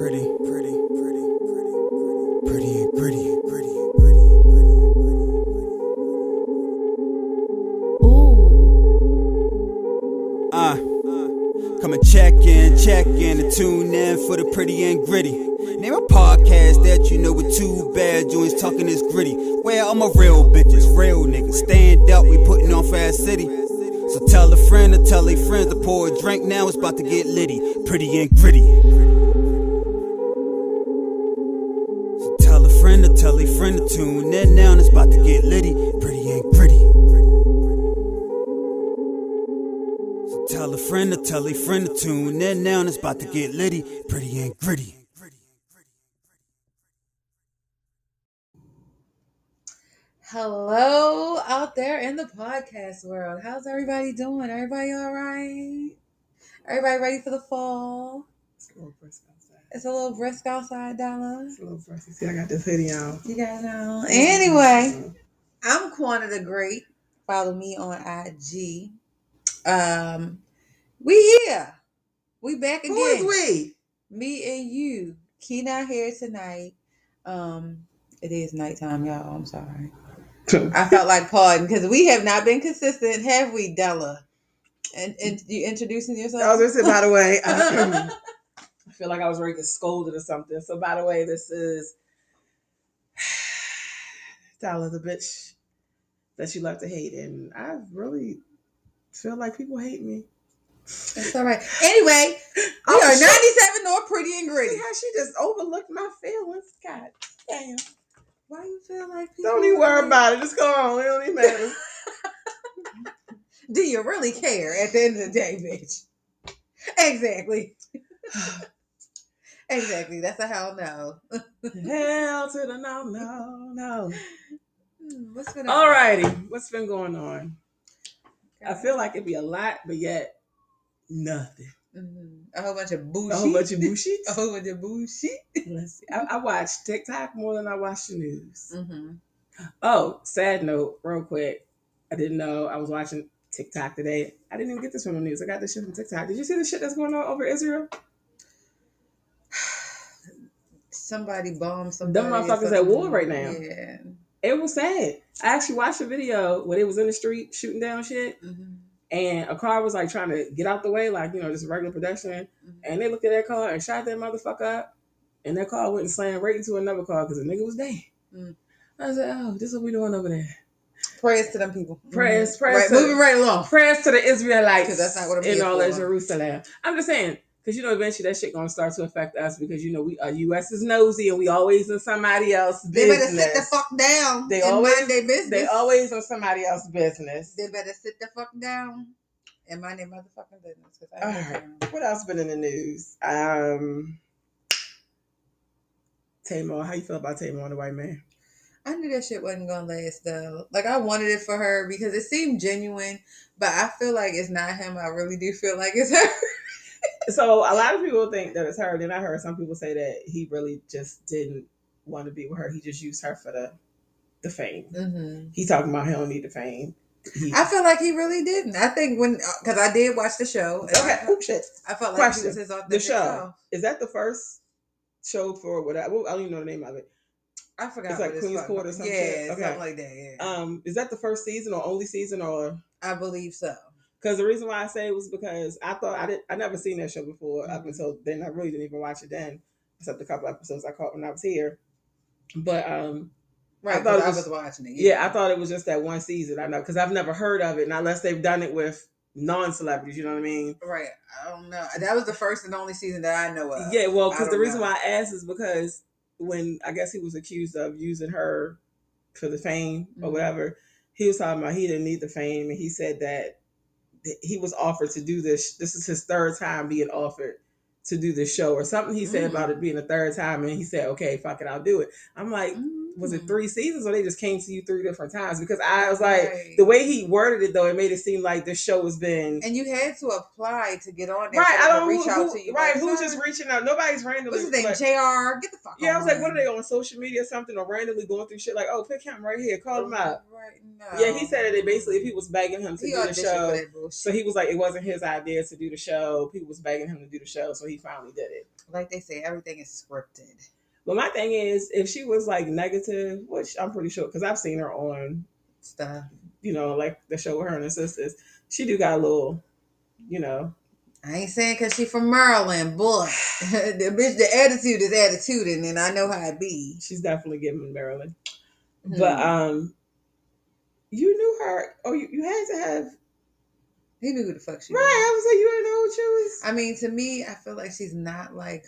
pretty, pretty, pretty, pretty, pretty gritty, pretty and gritty, pretty and gritty. Ooh. Uh, come and check in, check in, and tune in for the pretty and gritty. Name a podcast that you know with two bad joints talking is gritty. Where all my real bitches, real niggas, stand up, we putting on Fast City. So tell a friend to tell a friend to pour a drink now, it's about to get litty, pretty and gritty. Tell a friend to tune in now, and it's about to get litty, pretty and gritty. Hello out there in the podcast world. How's everybody doing? Everybody all right? Everybody ready for the fall? It's a little brisk outside. It's a little brisk outside, Della. It's a little brisk. See, I got this hoodie on. You guys know. Anyway, I'm Quanna the Great. Follow me on IG. Um, we here. We back again. Who is we? Me and you. Key not here tonight. Um, it is nighttime, y'all. I'm sorry. I felt like pardon because we have not been consistent, have we, Della? And, and you introducing yourself? I was gonna say, by the way, I, I feel like I was ready to get scolded or something. So, by the way, this is Tyler, the bitch that you love to hate, and I really feel like people hate me. That's all right. Anyway, we Oh, are shit. 97 or Pretty and See how she just overlooked my feelings? God damn! Why you feel like people? Don't even worry about it. Just go on. It don't even matter. Do you really care at the end of the day, bitch? Exactly. exactly. That's a hell no. Hell to the no, no, no. What's been All righty. what's been going on? I feel like it'd be a lot, but yet nothing. Mhm. a whole bunch of bullshit. A whole bunch of bullshit. a whole bunch of bullshit. Let's see. I, I watch TikTok more than I watch the news. Mm-hmm. Oh, sad note, real quick. I didn't know I was watching TikTok today. I didn't even get this from the news. I got this shit from TikTok. Did you see the shit that's going on over Israel? Somebody bombed somebody. Them motherfuckers at war right now. Yeah. It was sad. I actually watched a video when it was in the street shooting down shit, Mm-hmm. And a car was like trying to get out the way, like you know, just regular pedestrian. And they looked at that car and shot that motherfucker up. And that car went and slammed right into another car because the nigga was dead. Mm. I said, oh, this is what we doing over there. Prayers to them people. Prayers, Mhm. prayers Right, to- moving right along. Prayers to the Israelites 'Cause that's not what I'm in all of. Jerusalem. I'm just saying, because you know, eventually that shit gonna start to affect us because you know we are US is nosy and we always in somebody else's business. They better sit the fuck down. They always- mind their business. They always in somebody else's business. They better sit the fuck down and mind their motherfucking business. All right. What else been in the news? Um, Tamar, how you feel about Tamar and the white man? I knew that shit wasn't gonna last though. Like I wanted it for her because it seemed genuine, but I feel like it's not him. I really do feel like it's her. So a lot of people think that it's her. Then I heard some people say that he really just didn't want to be with her. He just used her for the the fame. hmm He talking about he don't need the fame. He, I feel like he really didn't. I think when because I did watch the show. okay. I, Oh shit. I felt like Question. he was his authentic The show self. is that the first show for what? I, well, I don't even know the name of it. I forgot. It's like what Queen's Court or something. yeah, shit? Okay. something like that. Yeah, Um, is that the first season or only season or? I believe so. Because the reason why I say it was because I thought I did I never seen that show before up Mhm. until then. I really didn't even watch it then, except a couple episodes I caught when I was here. But um, Right, I thought it I was, was- watching it. yeah, I thought it was just that one season. I know because I've never heard of it, and unless they've done it with non-celebrities, you know what I mean? Right. I don't know. That was the first and only season that I know of. Yeah, well, because the reason know. why I asked is because when I guess he was accused of using her for the fame or Mhm. whatever, he was talking about he didn't need the fame, and he said that th- he was offered to do this. This is his third time being offered to do this show or something. He said Mm. about it being the third time, and he said, "Okay, fuck it, I'll do it." I'm like, Mhm. Was it Mm. three seasons or they just came to you three different times? Because I was like, Right. the way he worded it though, it made it seem like the show has been And you had to apply to get on there. right. I don't reach who, out to you. right. Who's son, just reaching out? Nobody's randomly. What's his name? like- Jr. Get the fuck. yeah, I was like, what are they on. social media or something or randomly going through shit like, oh, pick him right here, call him out. Right. No. Yeah, he said that they basically if he was begging him to He do the show. for that bullshit. So he was like, it wasn't his idea to do the show. People was begging him to do the show, so he finally did it. like they say, everything is scripted. But my thing is, if she was like negative, which I'm pretty sure, because I've seen her on, Stuff. you know, like the show with her and her sisters, she do got a little, you know, I ain't saying because she from Maryland, boy. the bitch, the attitude is attitude, and then I know how it be. she's definitely giving Maryland. Hmm. But um, you knew her. Oh, you, you had to have he knew who the fuck she right. was. I was like, you didn't know who she was. I mean, to me, I feel like she's not like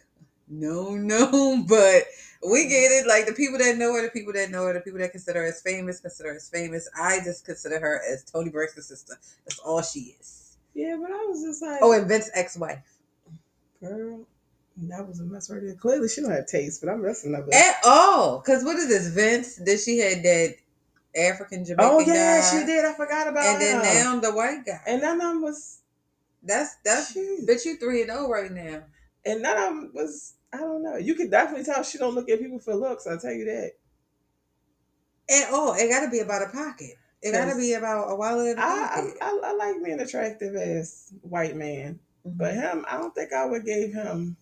no, no, but we get it. Like the people that know her, the people that know her, the people that consider her as famous, consider her as famous. I just consider her as Toni Braxton's sister. That's all she is. Yeah, but I was just like, Oh, and Vince's ex-wife. girl, that was a mess right there. Clearly, she don't have taste, but I'm messing up. At all. Because what is this, Vince? That she had that African Jamaican Oh yeah, guy. she did. I forgot about that. And then him. now the white guy. and none of them was. That's that's Jeez. bitch you three and oh right now. and none of them was. I don't know. You could definitely tell she don't look at people for looks. I'll tell you that. At all. It gotta be about a pocket. It gotta be about a wallet I, I. I like me an attractive ass white man, Mhm. but him, I don't think I would give him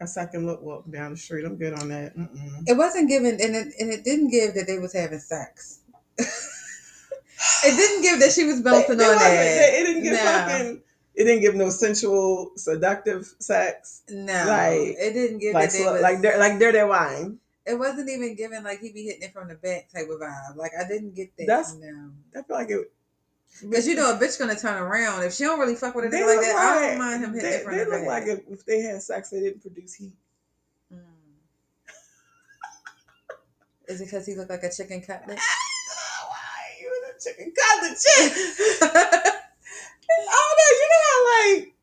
a second look walk down the street. I'm good on that. Mm-mm. it wasn't given and it and it didn't give that they was having sex. it didn't give that she was they on that. It didn't give No. fucking. It didn't give no sensual, seductive sex. No, like- it didn't give Like slut- was, like they're like they're their wine. it wasn't even given like he be hitting it from the back type of vibe. Like I didn't get that. That's- no. I feel like it. Because you know a bitch gonna turn around if she don't really fuck with a nigga like that. I don't mind him hitting They, it from they the look back. like if, they had sex, they didn't produce heat. Mm. Is it because he looked like a chicken cutlet? Why you the chicken cutlet chick? oh no, you know how like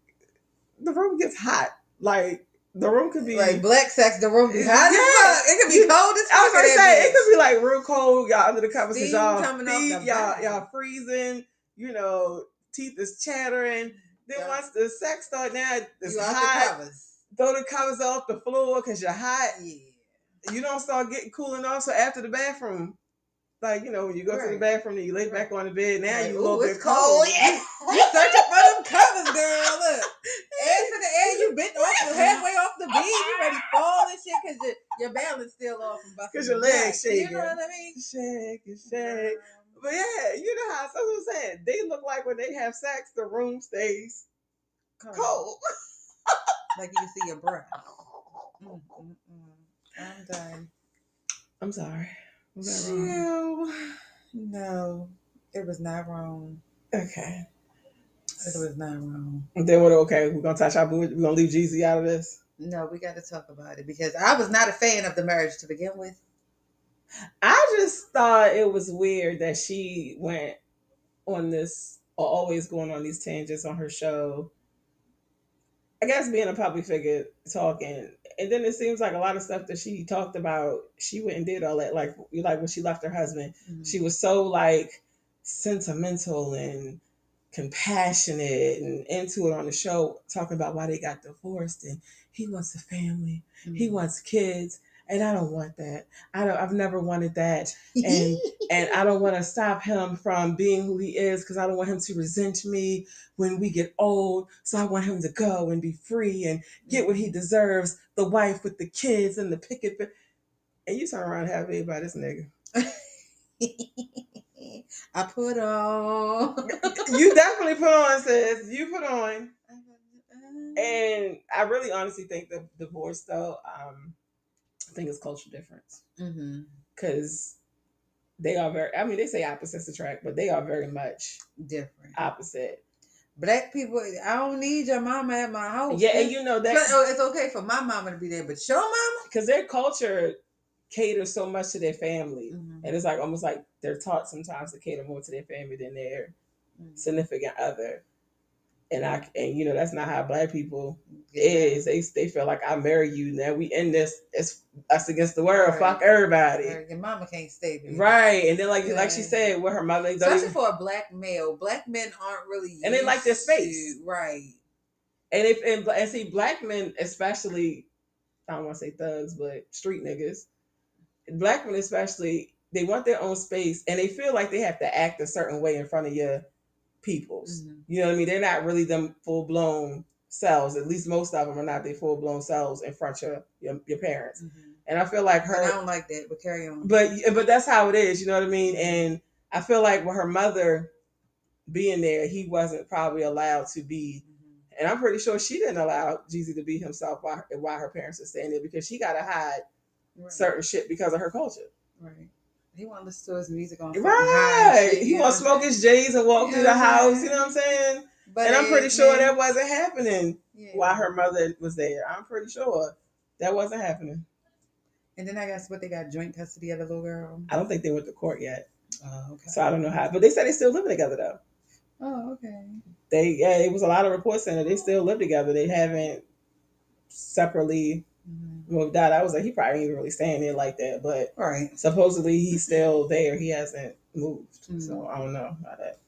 the room gets hot. Like the room could be like black sex, the room be hot Yeah. as fuck. It could be cold as fuck. I was gonna say it could be like real cold. Y'all under the covers Steam y'all feet, the y'all y'all freezing. You know, teeth is chattering. Then Yeah. once the sex start, now it's You the hot. covers. Throw the covers off the floor because you're hot. Yeah. You don't start getting cooling off. So after the bathroom, like you know, when you go to the bathroom and you lay back on the bed, now Like, you little it's bit cold. You, you searching for them covers, girl. Look. Ass to the air, you bent off, you halfway off the bed, you ready to fall and shit because your, your balance still off from busting 'Cause your legs back. You know what I mean? Shake and shake. But yeah, you know how that's what I'm saying. They look like when they have sex, the room stays Cold. cold. Like you can see your breath. Mm, mm, mm. I'm done. I'm sorry. Was that wrong? No, it was not wrong. Okay. It was not wrong. Then what? Okay, we're gonna touch our boo. We're gonna leave Jeezy out of this. No, we got to talk about it because I was not a fan of the marriage to begin with. I just thought it was weird that she went on this, or always going on these tangents on her show. I guess being a public figure talking, and then it seems like a lot of stuff that she talked about, she went and did all that. Like, like when she left her husband, she was so like sentimental and compassionate and into it on the show, talking about why they got divorced and he wants a family, he Mm. wants kids, and I don't want that. I don't. I've never wanted that, and and I don't want to stop him from being who he is because I don't want him to resent me when we get old. So I want him to go and be free and get what he deserves. The wife with the kids and the picket. And you turn around happy by this nigga. I put on. You definitely put on, sis. You put on. And I really honestly think the divorce though, um, I think it's cultural difference. hmm Cause they are very I mean they say opposites attract, but they are very much different. opposite. Black people, I don't need your mama at my house. Yeah, and you know that oh, it's okay for my mama to be there, but your mama. because their culture caters so much to their family. Mhm. And it's like almost like they're taught sometimes to cater more to their family than their Mhm. significant other. And I and you know that's not how black people is. They they feel like I marry you now. We in this. It's us against the world. Right. Fuck everybody. Your mama can't stay baby. Right, and then like like she said, with her mother, Especially even- for a black male, black men aren't really And they like their space. to- right? and if and, and see black men, especially, I don't want to say thugs, but street niggas, black men especially, they want their own space, and they feel like they have to act a certain way in front of your peoples. Mhm. You know what I mean? They're not really them full blown selves. At least most of them are not their full blown selves in front of your, your parents. Mhm. And I feel like And I don't like that, but carry on. but but that's how it is. You know what I mean? And I feel like with her mother being there, he wasn't probably allowed to be. Mhm. And I'm pretty sure she didn't allow Jeezy to be himself while, while her parents were staying there because she got to hide Right. certain shit because of her culture. Right. He want to listen to his music on the Right. He want to smoke his J's and walk You through the house. saying? You know what I'm saying? But and I'm it- pretty sure man, that wasn't happening yeah. while her mother was there. I'm pretty sure that wasn't happening. And then I guess what they got joint custody of the little girl. I don't think they went to court yet, Oh, okay. so I don't know how. But they said they still living together though. Oh, okay. They yeah, it was a lot of reports saying that they still live together. They haven't separately. Moved out. I was like, he probably ain't even really staying there like that, but right. supposedly he's still there. He hasn't moved, Mm. so I don't know about that.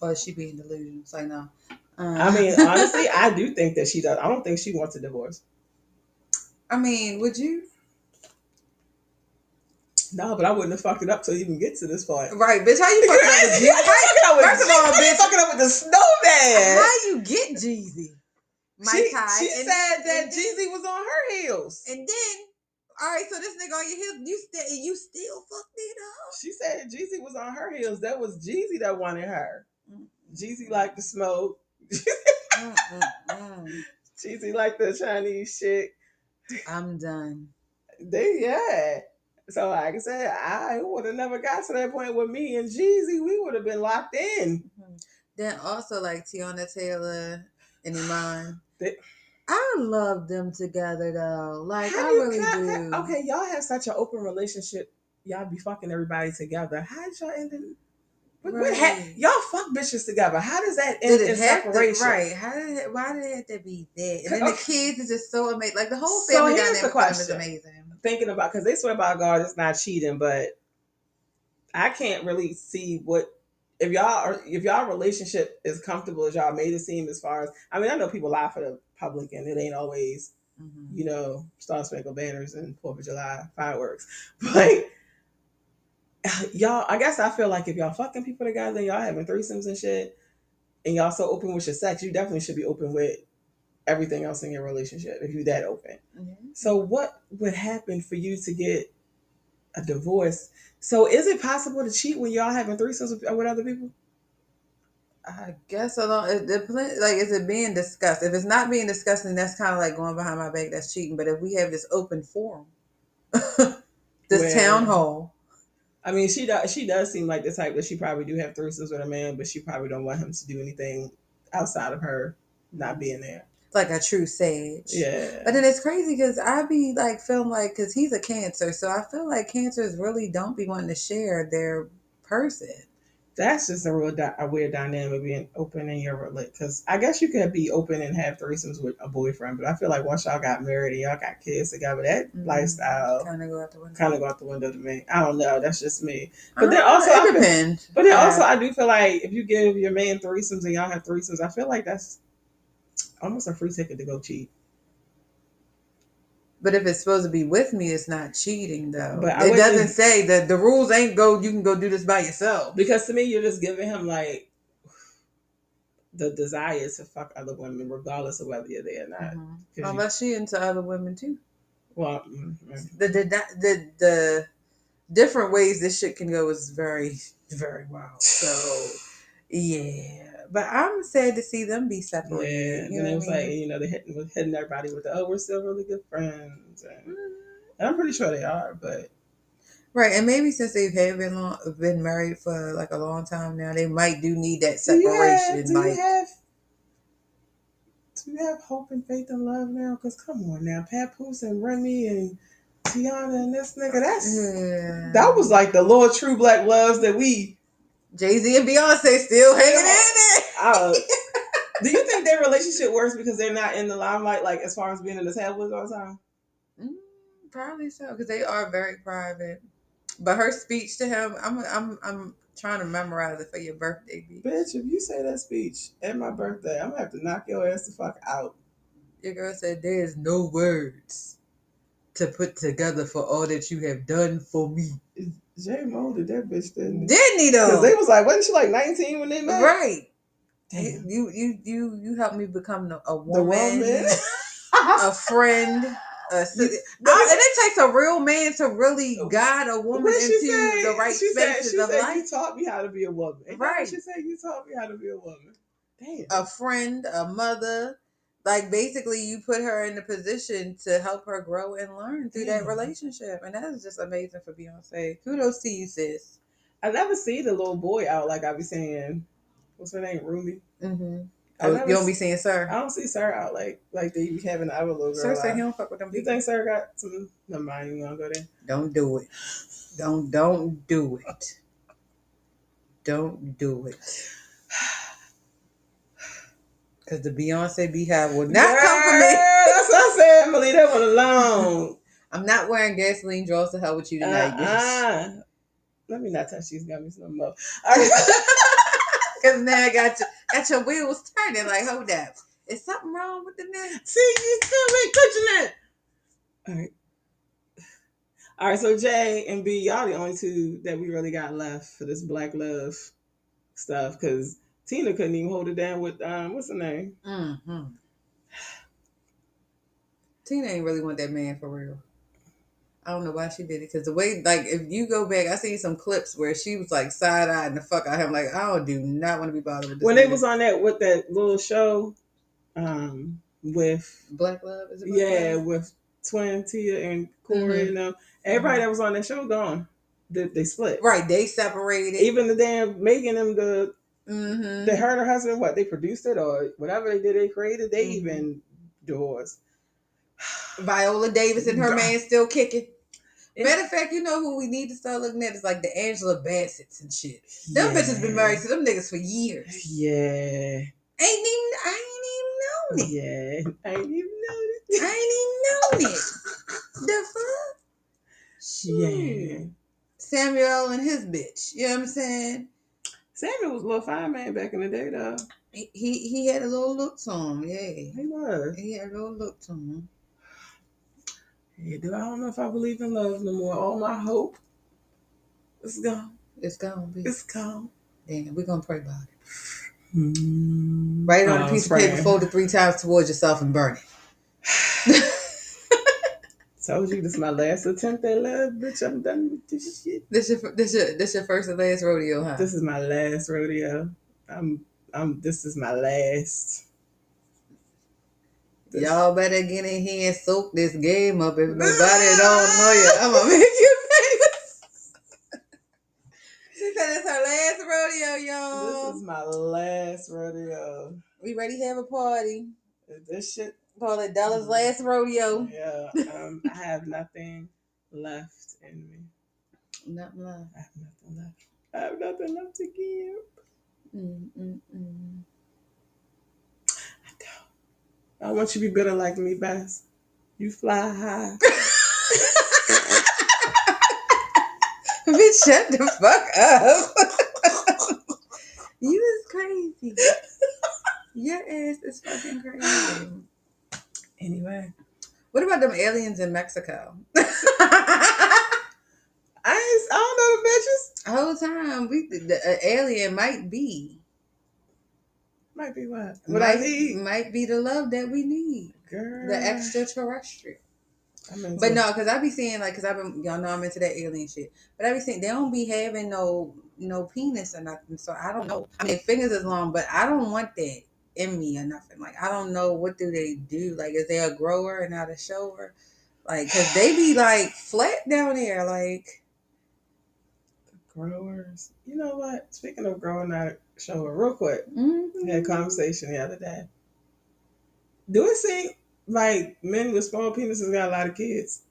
Or is she being delusional? It's like no. Uh, I mean, honestly, I do think that she does. I don't think she wants a divorce. I mean, would you? No, but I wouldn't have fucked it up to even get to this point. Right, bitch. How you fucking up with Jeezy? First of all, bitch- fucking up with the snowman. How you get Jeezy? My she, tie. she and, said that and then- Jeezy was on her heels. And then, all right, so this nigga on your heels, you still you still fucked it up. She said Jeezy was on her heels. That was Jeezy that wanted her. Jeezy liked to smoke. Jeezy liked the Chinese shit. I'm done. They yeah. So like I said, I would have never got to that point with me and Jeezy. We would have been locked in. Mm-hmm. Then also like Teyana Taylor and Iman. They- I love them together though. Like How I really do. Okay, y'all have such an open relationship. Y'all be fucking everybody together. How did y'all end in? What, what ha- y'all fuck bitches together. How does that Did end in it have to, separation? right? How did it? Why did it have to be that? And then the kids is just so amazing. Like the whole So family here's the dynamic is question. amazing. Thinking about because they swear by God it's not cheating, but I can't really see what if y'all are if y'all relationship is comfortable as y'all made it seem as far as I mean I know people lie for the public and it ain't always Mhm. you know, Star Spangled Banners and Fourth of July fireworks. But y'all, I guess I feel like if y'all fucking people together and y'all having threesomes and shit, and y'all so open with your sex, you definitely should be open with everything else in your relationship if you that open. Mhm. So what would happen for you to get a divorce? So is it possible to cheat when y'all having threesomes with, with other people? I guess along it depends. Like, is it being discussed? If it's not being discussed, then that's kind of like going behind my back. That's cheating. But if we have this open forum, this Where- town hall, I mean, she does. She does seem like the type that she probably do have threesomes with a man, but she probably don't want him to do anything outside of her not being there. Like a true sage. Yeah. But then it's crazy because I be like feeling like because he's a cancer, so I feel like cancers really don't be wanting to share their person. That's just a real di- a weird dynamic being open in your relationship. Because I guess you could be open and have threesomes with a boyfriend, but I feel like once y'all got married and y'all got kids together, that Mhm. lifestyle Kind of go out the window. kind of go out the window to me. I don't know. That's just me. I But then don't also, I feel-. But then Uh, also, I do feel like if you give your man threesomes and y'all have threesomes, I feel like that's almost a free ticket to go cheat. But if it's supposed to be with me, it's not cheating though. But it doesn't say that the rules ain't go. You can go do this by yourself. Because to me, you're just giving him like the desire to fuck other women, regardless of whether you're there or not. Mhm. 'Cause you- Unless she into other women too. well, mm, mm. The, the the the different ways this shit can go is very very wild. So yeah, but I'm sad to see them be yeah. separated. And you know it was like you know they hitting with hitting everybody with the oh we're still really good friends, and, Mhm. and I'm pretty sure they are, but Right, and maybe since they have been long, been married for like a long time now, they might do need that do you have- separation. Do like, you have do you have hope and faith and love now? Because come on now, Papoose and Remy and Teyana and this nigga, that's yeah. that was like the Lord True Black loves that we Jay Z and Beyonce still hanging in there. Uh, do you think their relationship works because they're not in the limelight, like as far as being in the tabloids all the time? Mm, probably so, because they are very private. But her speech to him, I'm I'm I'm trying to memorize it for your birthday, bitch. Bitch, if you say that speech at my birthday, I'm gonna have to knock your ass the fuck out. Your girl said there is no words to put together for all that you have done for me. Jay molded that bitch, didn't he? Didn't he Because though? they was like, wasn't she like 19 when they met? Right. Damn. You you you you helped me become a woman, woman. a friend. A, You- I- and it takes a real man to really oh. guide a woman into say? the right said, spaces she of said, life. You taught me how to be a woman. Right. She said you taught me how to be a woman. Damn. a friend, a mother. Like basically, you put her in the position to help her grow and learn through that relationship, and that is just amazing for Beyonce. Kudos to you, sis. I never see the little boy out like I be saying. What's her name? ruby Mm-hmm. Oh, you don't be s- saying sir. I don't see Sir out like like they be having the other little girl. Sir said he don't fuck with them You think Sir got some? Never mind. You to go there? Don't do it. Don't don't do it. Don't do it. Cause the Beyonce Beehive will not come for me. That's what I said. I'm gonna leave that one alone. I'm not wearing gasoline drawers to hell with you tonight. Uh-uh. Let me not touch these gummies no more. Cause now I got your got your wheels turning. Like, hold up. Is something wrong with the neck? See, you still ain't touching it. All right. All right, so Jay and B, y'all the only two that we really got left for this black love stuff because Tina couldn't even hold it down with um what's her name? Mm-hmm. Tina ain't really want that man for real. I don't know why she did it. Cause the way, like, if you go back, I seen some clips where she was like side eyeing the fuck out of him. Like, I don't do not want to be bothered with this. When they was on that with that little show, um, with Black Love, is it? Black yeah, Love? with Twin Tia and Cory Mhm. and them, everybody that was on that show gone. They, they split. right. They separated. Even the damn making them the mm-hmm. they heard her husband what they produced it or whatever they did they created they Mhm. even divorced. Viola Davis and her God. man still kicking. Yeah. Matter of fact, you know who we need to start looking at is like the Angela Bassett's and shit. Them Yeah. bitches been married to them niggas for years. Yeah, Ain't even I ain't even known it. yeah. I ain't even know I ain't even known it. The fuck? Yeah. Shit. Samuel and his bitch. You know what I'm saying? Samuel was a little fine man back in the day though. He he, he had a little look to him. Yeah. He was. He had a little look to him. Yeah, dude, I don't know if I believe in love no more. All my hope is gone. It's gone, be. It's gone. Damn, we're gonna pray about it. Mm. Write it on a piece of paper, fold it three times towards yourself, and burn it. Told you this is my last attempt at love, bitch. I'm done with this shit. This your this your this your first and last rodeo, huh? This is my last rodeo. I'm I'm this is my last. This- Y'all better get in here and soak this game up. If nobody ah! don't know you, I'm gonna make you famous. she said it's her last rodeo, y'all. This is my last rodeo. we ready to have a party. This shit, Call it Della's last rodeo. yeah. Um, I have nothing left in me. Nothing left. I have nothing left. I have nothing left to give. Mm, mm, mm. I don't. I want you to be better like me, Bass. You fly high. Bitch, shut the fuck up. you is crazy. Your ass is fucking crazy. Anyway, What about them aliens in Mexico? I ain't, I don't know the bitches. The whole time, we the, the uh, alien might be Might be what? What I might, need, might be the love that we need, girl. the extraterrestrial. But no, because I be seeing like, because I've been y'all know I'm into that alien shit. But I be seeing they don't be having no no penis or nothing. So I don't know. I mean, fingers is long, but I don't want that in me or nothing. Like I don't know what do they do. Like is they a grower and not a shower? Like, cause they be like flat down there. Like growers. You know what? Speaking of growing out shower, real quick, mhm. we had a conversation the other day. Do it seem like men with small penises got a lot of kids?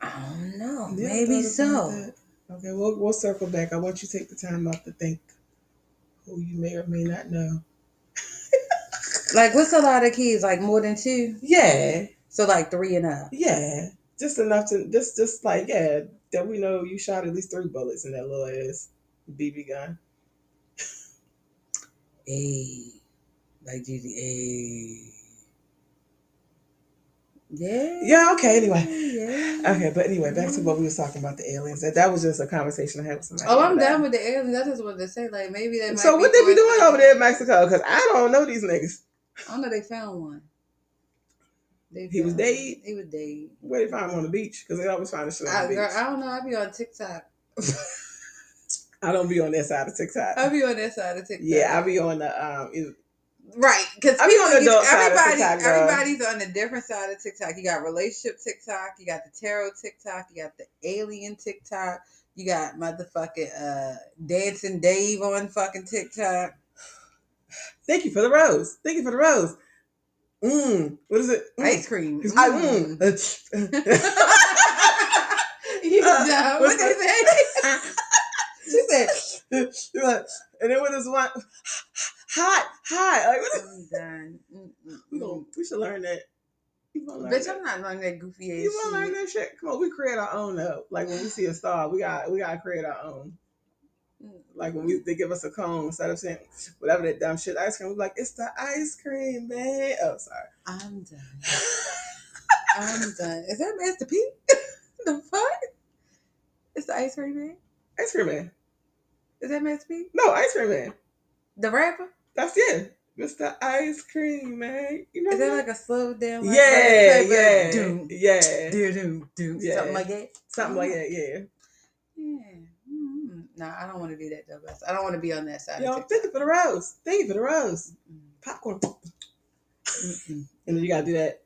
I don't know. Maybe so. Okay, we'll we'll circle back. I want you to take the time out to think. Who you may or may not know. Like, what's a lot of kids? Like more than two? Yeah, So like three and up. yeah, just enough to just just like yeah that we know you shot at least three bullets in that little ass BB gun. Hey, like GTA. Yeah. Yeah. Okay. Anyway. Yeah. Okay, but anyway, back to what we was talking about the aliens. That that was just a conversation I had with somebody. Oh, I'm done with the aliens. I just wanted to say, like, maybe they. Might So what they be doing over there in Mexico? Because I don't know these niggas. I don't know. They found one. They He was dead? He was dead. Where they find him on the beach? Because they always find the shit on I, the beach. girl, I don't know. I be on TikTok. I don't be on that side of TikTok. I be on that side of TikTok. yeah, I be on the um. Is- Right, because I be on the adult side everybody, everybody's on a different side of TikTok. You got relationship TikTok, you got the tarot TikTok, you got the alien TikTok, you got motherfucking uh dancing Dave on fucking TikTok. Thank you for the rose. Thank you for the rose. Mmm. What is it? Mm. Ice cream. It's- I Mm. mm. you dumb. What they say? she said, and then when this one, hot, hot. Like, what is, I'm done. We, gonna, we should learn that. Learn Bitch, that. I'm not learning that goofy ass You wanna learn that shit? Come on, we create our own though. Like when we see a star, we got we gotta create our own. Like when we they give us a cone instead of saying whatever that dumb shit ice cream, we're like, it's the ice cream, man. Oh, sorry. I'm done. I'm done. Is that Master P? the fuck? It's the ice cream man? ice cream man. Is that Master P? No, ice cream man. The rapper? That's it. Mr. Ice Cream Man. You know Is that that? like a slow down? Like yeah, yeah, doom, yeah. do, do, do, Yeah. something like that? Something like that, yeah. Yeah. Mm-hmm. Nah, I don't want to do that though. I don't want to be on that side. Yo, thank you for the rose. Thank you for the rose. Mm-mm. Popcorn. Mm-mm. And then you gotta do that.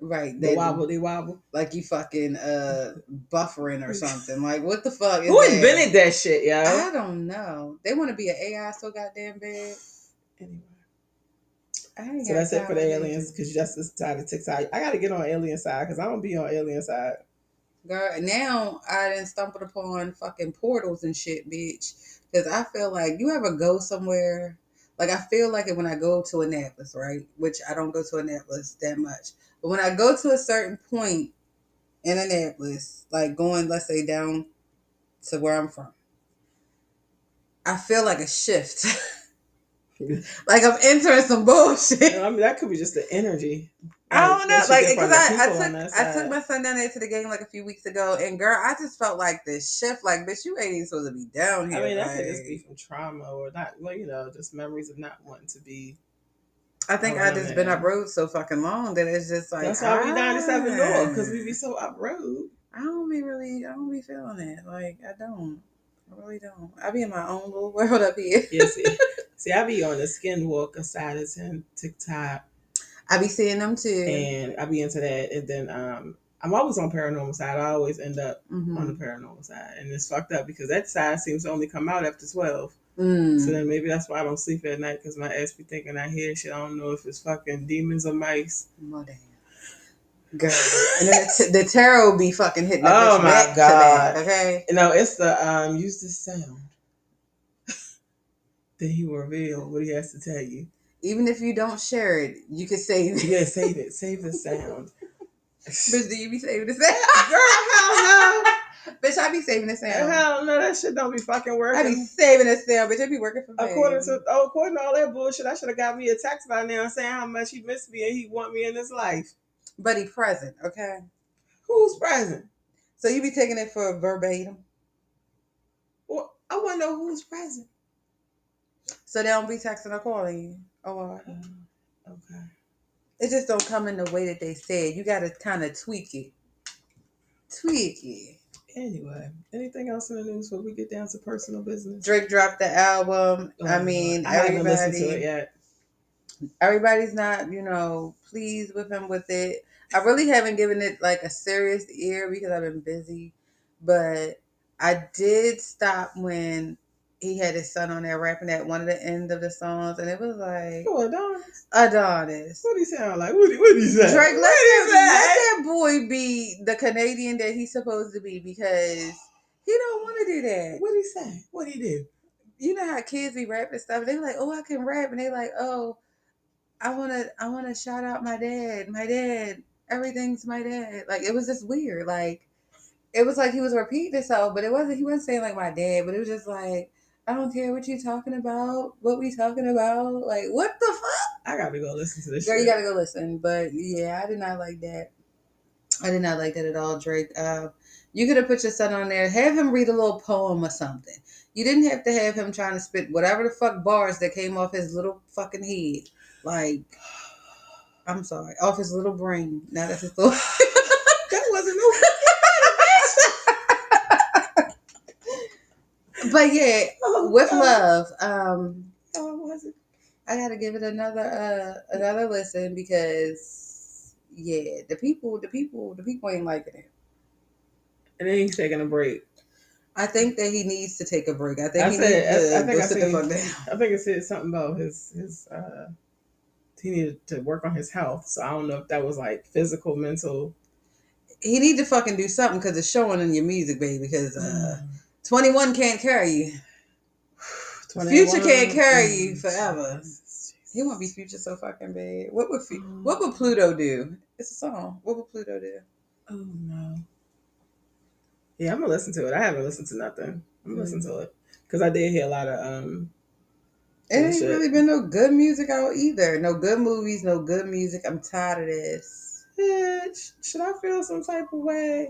Right. They They wobble, they wobble. Like you fucking uh buffering or something. Like what the fuck? Is Who that? invented that shit, yo? I don't know. They want to be an AI so goddamn bad. Anyway. So that's it for the aliens, because you just side of TikTok. I gotta get on alien side because I don't be on alien side. Girl, now I didn't stumble upon fucking portals and shit, bitch. Because I feel like you ever go somewhere, like I feel like it when I go to Annapolis, right? Which I don't go to Annapolis that much. But when I go to a certain point in Annapolis, like going, let's say, down to where I'm from, I feel like a shift. like I'm entering some bullshit. I mean, that could be just the energy. I don't know, like because I, I took I took my son down there to the game like a few weeks ago, and girl, I just felt like this shift. Like, bitch, you ain't even supposed to be down here. I mean, that like, could just be from trauma or not, well, you know, just memories of not wanting to be. I think I just been up road so fucking long that it's just like That's why we 97 ah, North, because we be so up road. I don't be really, I don't be feeling it. Like, I don't. I really don't. I be in my own little world up here. Yeah, see, I be on the Skinwalker side of Tik- TikTok, I be seeing them too. and I be into that. And then um, I'm always on paranormal side. I always end up Mhm. on the paranormal side, and it's fucked up because that side seems to only come out after 12. Mm. So then maybe that's why I don't sleep at night because my ass be thinking I hear shit. I don't know if it's fucking demons or mice. Well, damn. Girl. And then the, t- the tarot be fucking hitting Oh my God. that, okay? No, it's the um. Use this sound. Then he will reveal what he has to tell you. Even if you don't share it, you can save it. Yeah, save it. Save the sound. Bitch, do you be saving the sound? Girl, hell no. Bitch, I be saving the sound. Hell no, that shit don't be fucking working. I be saving the sound, bitch. I be working for me. According to oh, according to all that bullshit, I should have got me a text by now saying how much he missed me and he want me in his life. But he present, okay? Who's present? So you be taking it for verbatim. Well, I want to know who's present. So they don't be texting or calling you. Oh, oh, Okay. it just don't come in the way that they said. You got to kind of tweak it. Tweak it. Anyway, anything else in the news before we get down to personal business? Drake dropped the album. Oh, I Oh, mean, I haven't listened to it everybody, yet. everybody's not, you know, pleased with him with it. I really haven't given it like a serious ear because I've been busy, but I did stop when he had his son on there rapping at one of the end of the songs, and it was like Oh, Adonis. Adonis. What he sound like? What do what he say? Drake, let What that, he let that boy be the Canadian that he's supposed to be because he don't want to do that. What he say? What he do? you know how kids be rapping stuff. They be like, oh, I can rap, and they like, oh, I wanna, I wanna shout out my dad, my dad. Everything's my dad. Like it was just weird. Like it was like he was repeating himself, but it wasn't. He wasn't saying like my dad, but it was just like. I don't care what you talking about. What we talking about? Like what the fuck? I gotta go listen to this. Girl, shit. you gotta go listen. But yeah, I did not like that. I did not like that at all, Drake. Uh, you could have put your son on there, have him read a little poem or something. You didn't have to have him trying to spit whatever the fuck bars that came off his little fucking head. Like, I'm sorry, off his little brain. Now that's his little. that wasn't no. But yeah, Oh, with God. love, um, Oh, wasn't. I gotta give it another uh another listen because yeah, the people, the people, the people ain't liking it. And then he's taking a break. I think that he needs to take a break. I think I he said- needs to I- I think go I sit the fuck down. I think it said something about his his. uh He needed to work on his health. So I don't know if that was like physical, mental. He need to fucking do something because it's showing in your music, baby. Because uh, Mm. 21 can't carry you. Future can't carry you Mm. forever. He won't be future so fucking bad. What would Mm. what would Pluto do? It's a song. What would Pluto do? Oh no. Yeah, I'm gonna listen to it. I haven't listened to nothing. I'm gonna listen to it because I did hear a lot of um. It ain't Bullshit. really been no good music out either. No good movies, no good music. I'm tired of this. Bitch, should I feel some type of way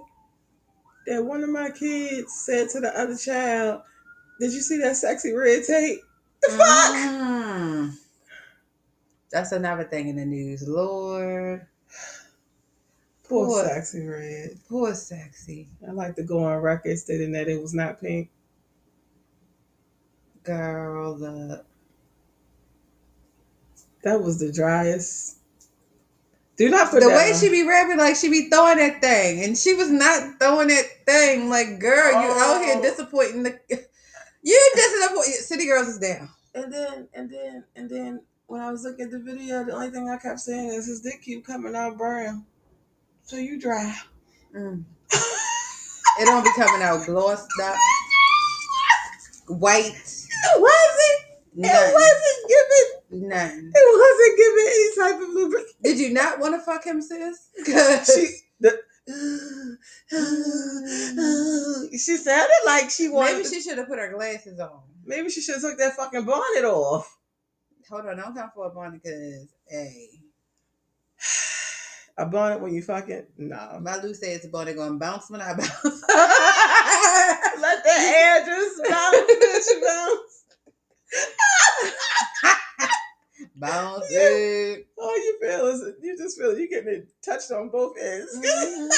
that one of my kids said to the other child, "Did you see that Sexyy Red tape?" The fuck. Mm. That's another thing in the news. Lord, Poor Poor- Sexyy Red. poor sexy I like to go on record stating that it was not pink. girl. The That was the driest. Do not put the that way on. she be rapping, like she be throwing that thing, and she was not throwing that thing. Like, girl, you out here Oh. disappointing the. You disappointing. City girls is down. And then, and then, and then, when I was looking at the video, the only thing I kept saying is his dick keep coming out brown. So you dry. Mm. It don't be coming out glossed up, white. It wasn't. It wasn't giving. None. It wasn't giving any type of. Did you not want to fuck him, sis? She the. she sounded like she wanted. maybe she should have put her glasses on. maybe she should have took that fucking bonnet off. Hold on, don't come for a bonnet, cause hey, A bonnet when you fucking no. my Lou says the bonnet gonna bounce when I bounce. Let the air just bounce, bitch, bounce. Bounce Yeah. it. All you feel is you just feel you getting it touched on both ends. Mhm.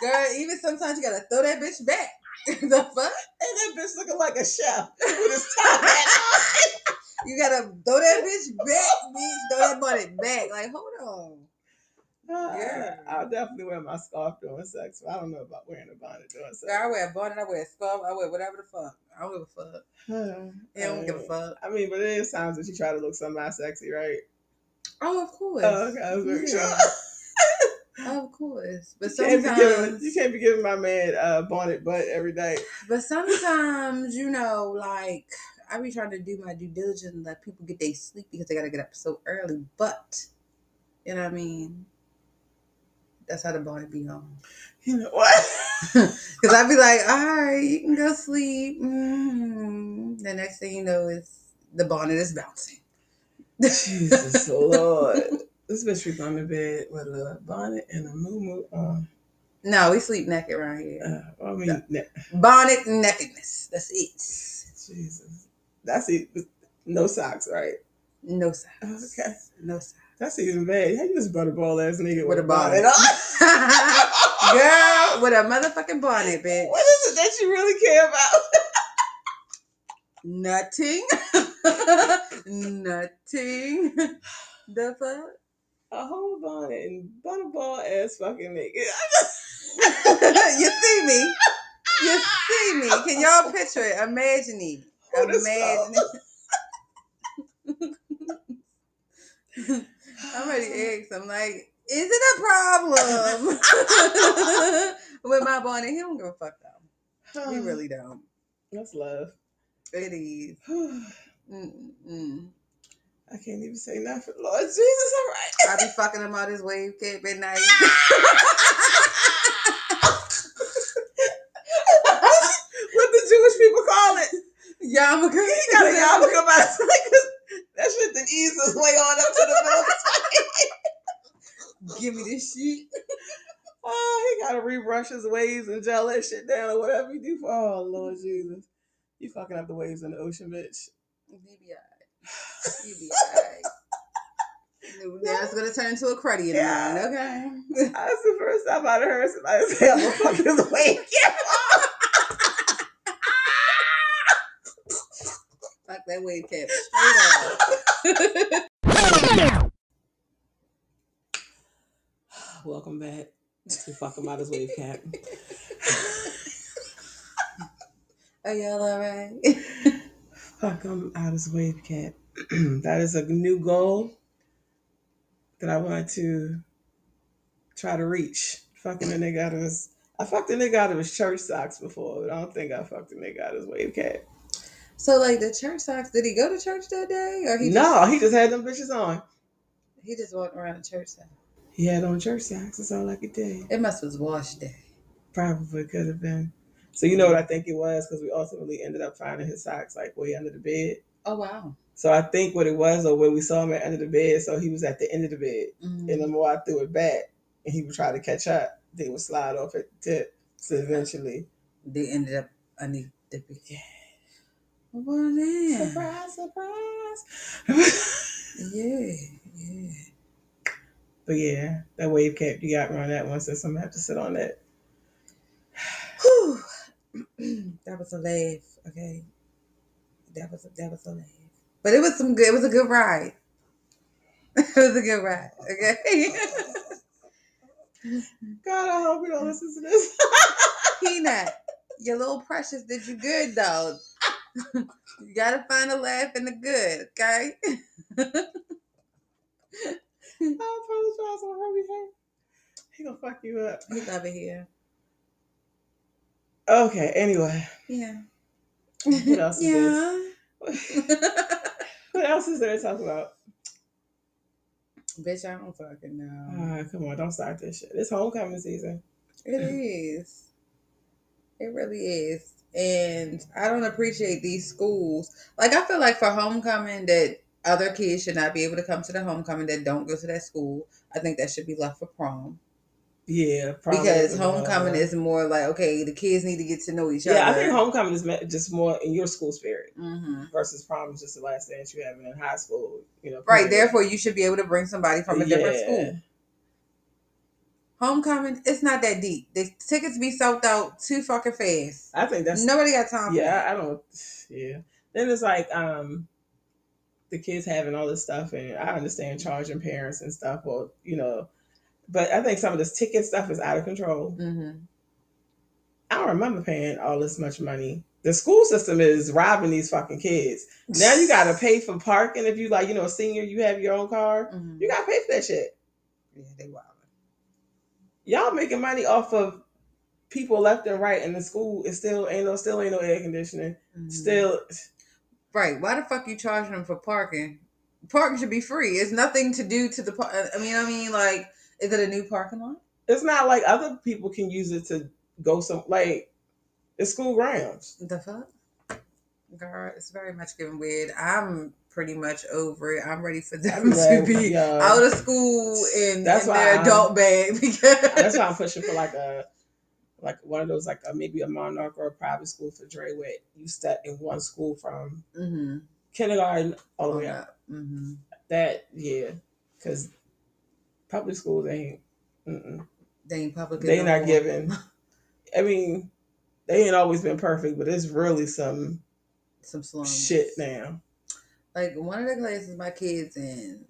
Girl, even sometimes you gotta throw that bitch back. the fuck? And that bitch looking like a chef with his top hat You gotta throw that bitch back, bitch. Throw that bonnet back. Like, hold on. Yeah. I'll definitely wear my scarf during sex, but I don't know about wearing a bonnet during sex. I wear a bonnet, I wear a scarf, I wear whatever the fuck. I don't give a fuck. I don't give a fuck. I mean, but it is times that you try to look semi sexy, right? Oh, of course. Oh, okay, I was Yeah. sure. Of course. But You can't, be giving, sometimes you can't be giving my man uh, bonnet butt every day. But sometimes, you know, like I be trying to do my due diligence and let people get their sleep because they gotta get up so early. But you know what I mean? That's how the bonnet be on. You know what? Because I'd be like, all right, you can go sleep. hmm The next thing you know is the bonnet is bouncing. Jesus Lord. This bitch sleep on the bed with a bonnet and a moo on. No, we sleep naked around here. Uh, I mean, ne- Bonnet and nakedness. That's it. Jesus. That's it. No socks, right? No socks. Okay. No socks. That's even bad. How you just butterball ass nigga With with, a bonnet. Girl, with a motherfucking bonnet, bitch. What is it that you really care about? Nothing. Nothing. The fuck? A whole bonnet and butterball ass fucking nigga. you see me? You see me? Can y'all picture it? Imagine it. Imagine it. I'm ready to ask him, like, is it a problem with my boy? bonnet? He don't give a fuck though. He really don't. That's love. It is. Mm-mm. I can't even say nothing. Lord Jesus, all right. I be fucking him out his wave cap at night. what the Jewish people call it? Yarmulke. He got a yarmulke his that ease his way on up to the middle of his face. Give me this sheet. Oh, he gotta rebrush his waves and gel that shit down or whatever he do for oh Lord Jesus. You fucking up the waves in the ocean, bitch. You be alright. You be alright. Now it's gonna turn into a cruddy in Yeah. morning, okay? That's the first time I'd heard somebody say I'm a fucking wave. Fuck that wave cap straight off. Welcome back to fucking his wave cap. Are y'all alright? Fuck him out his wave cap. that is a new goal that I want to try to reach. Fucking a nigga out of his. I fucked a nigga out of his church socks before, but I don't think I fucked a nigga out of his wave cap. So like the church socks, did he go to church that day? Or he no, just, he just had them bitches on. he just walked around the church socks. He had on church socks. That's all I could do. It must have was wash day. Probably could have been. So you know what I think it was because we ultimately ended up finding his socks like way under the bed. Oh wow. So I think what it was, or when we saw him at under the bed, so he was at the end of the bed, Mhm. and the more I threw it back, and he would try to catch up, they would slide off at the tip. So eventually, They ended up underneath the bed. Yeah. Well then. surprise, surprise. Yeah, yeah. but yeah, that wave cap you got me on that one, so I'm gonna have to sit on that. Whew. that was a laugh, okay. That was a, that was a laugh, but it was some good. It was a good ride. it was a good ride, okay. God, I hope you don't listen to this. Peanut, your little precious did you good though. you gotta find the laugh in the good, okay. I apologize on her behalf. He gonna fuck you up. He love it here. Okay, anyway. Yeah. What else is yeah. What else is there to talk about? Bitch, I don't fucking know. Ah, come on, don't start this shit. It's homecoming season. It is. It really is. And I don't appreciate these schools. Like I feel like for homecoming that other kids should not be able to come to the homecoming that don't go to that school. I think that should be left for prom. Yeah, probably. because homecoming is more like, okay, the kids need to get to know each other. Yeah, I think homecoming is just more in your school spirit hmm versus prom is just the last dance you have in high school. You know, Right, period. therefore you should be able to bring somebody from a different school. Homecoming, it's not that deep. The tickets be sold out too fucking fast. I think that's Nobody got time for yeah. that. I don't. Yeah. Then it's like um, the kids having all this stuff, and I understand charging parents and stuff, Well, you know, but I think some of this ticket stuff is out of control. hmm I don't remember paying all this much money. The school system is robbing these fucking kids. Now you got to pay for parking if you like, you know, a senior, you have your own car. hmm You got to pay for that shit. Yeah, they wild. Y'all making money off of people left and right, in the school is still ain't no still ain't no air conditioning. Mhm. Still, Right. Why the fuck you charging them for parking? Parking should be free. It's nothing to do to the park. I mean, I mean, like, is it a new parking lot? it's not like other people can use it to go some like it's school grounds. The fuck? Girl, it's very much getting weird. I'm pretty much over it. I'm ready for them to be yo, out of school in, That's in why their I'm- adult bag because That's why I'm pushing for like a like one of those like a, maybe a monarch or a private school for Dre where you step in one school from mm-hmm. kindergarten all the way up. Mm-hmm. That yeah, because public schools ain't. Mm-mm. They ain't public. They no not giving. I mean, they ain't always been perfect, but it's really some some slums. shit now. Like one of the classes my kids in,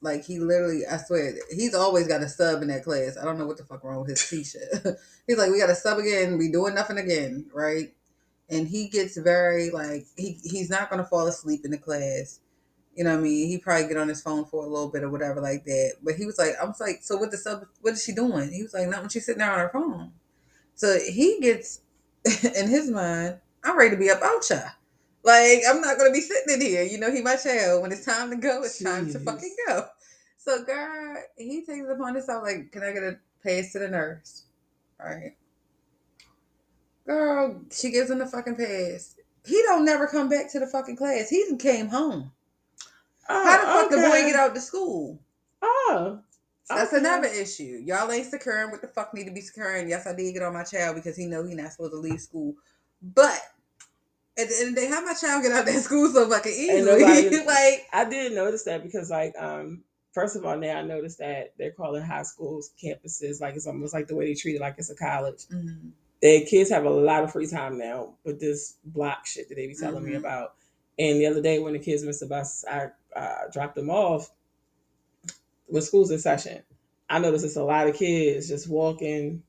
like he literally, I swear, he's always got a sub in that class. I don't know what the fuck wrong with his t-shirt. he's like, we got a sub again. We doing nothing again, right? And he gets very like he he's not gonna fall asleep in the class. You know what I mean? He probably get on his phone for a little bit or whatever like that. But he was like, I was like, so what the sub? What is she doing? He was like, not when she's sitting there on her phone. So he gets in his mind, I'm ready to be up out. Like, I'm not gonna be sitting in here. You know, he my child. Oh, when it's time to go, it's time to fucking go. So, girl, he takes it upon himself. Like, can I get a pass to the nurse? Right. Girl, she gives him the fucking pass. He don't never come back to the fucking class. He came home. Oh, How the oh, fuck the boy get out to school? Oh, That's okay. another issue. Y'all ain't securing what the fuck need to be securing. Yes, I did get on my child because he know he not supposed to leave school. But at the end of the day, how my child get out that school so fucking easily? nobody- like, I didn't notice that because, like, um, first of all, now I noticed that they're calling high schools campuses like it's almost like the way they treat it like it's a college. mhm. Their kids have a lot of free time now with this block shit that they be telling me Mhm. about. And the other day when the kids missed the bus, I uh, dropped them off when school's in session. I noticed it's a lot of kids just walking,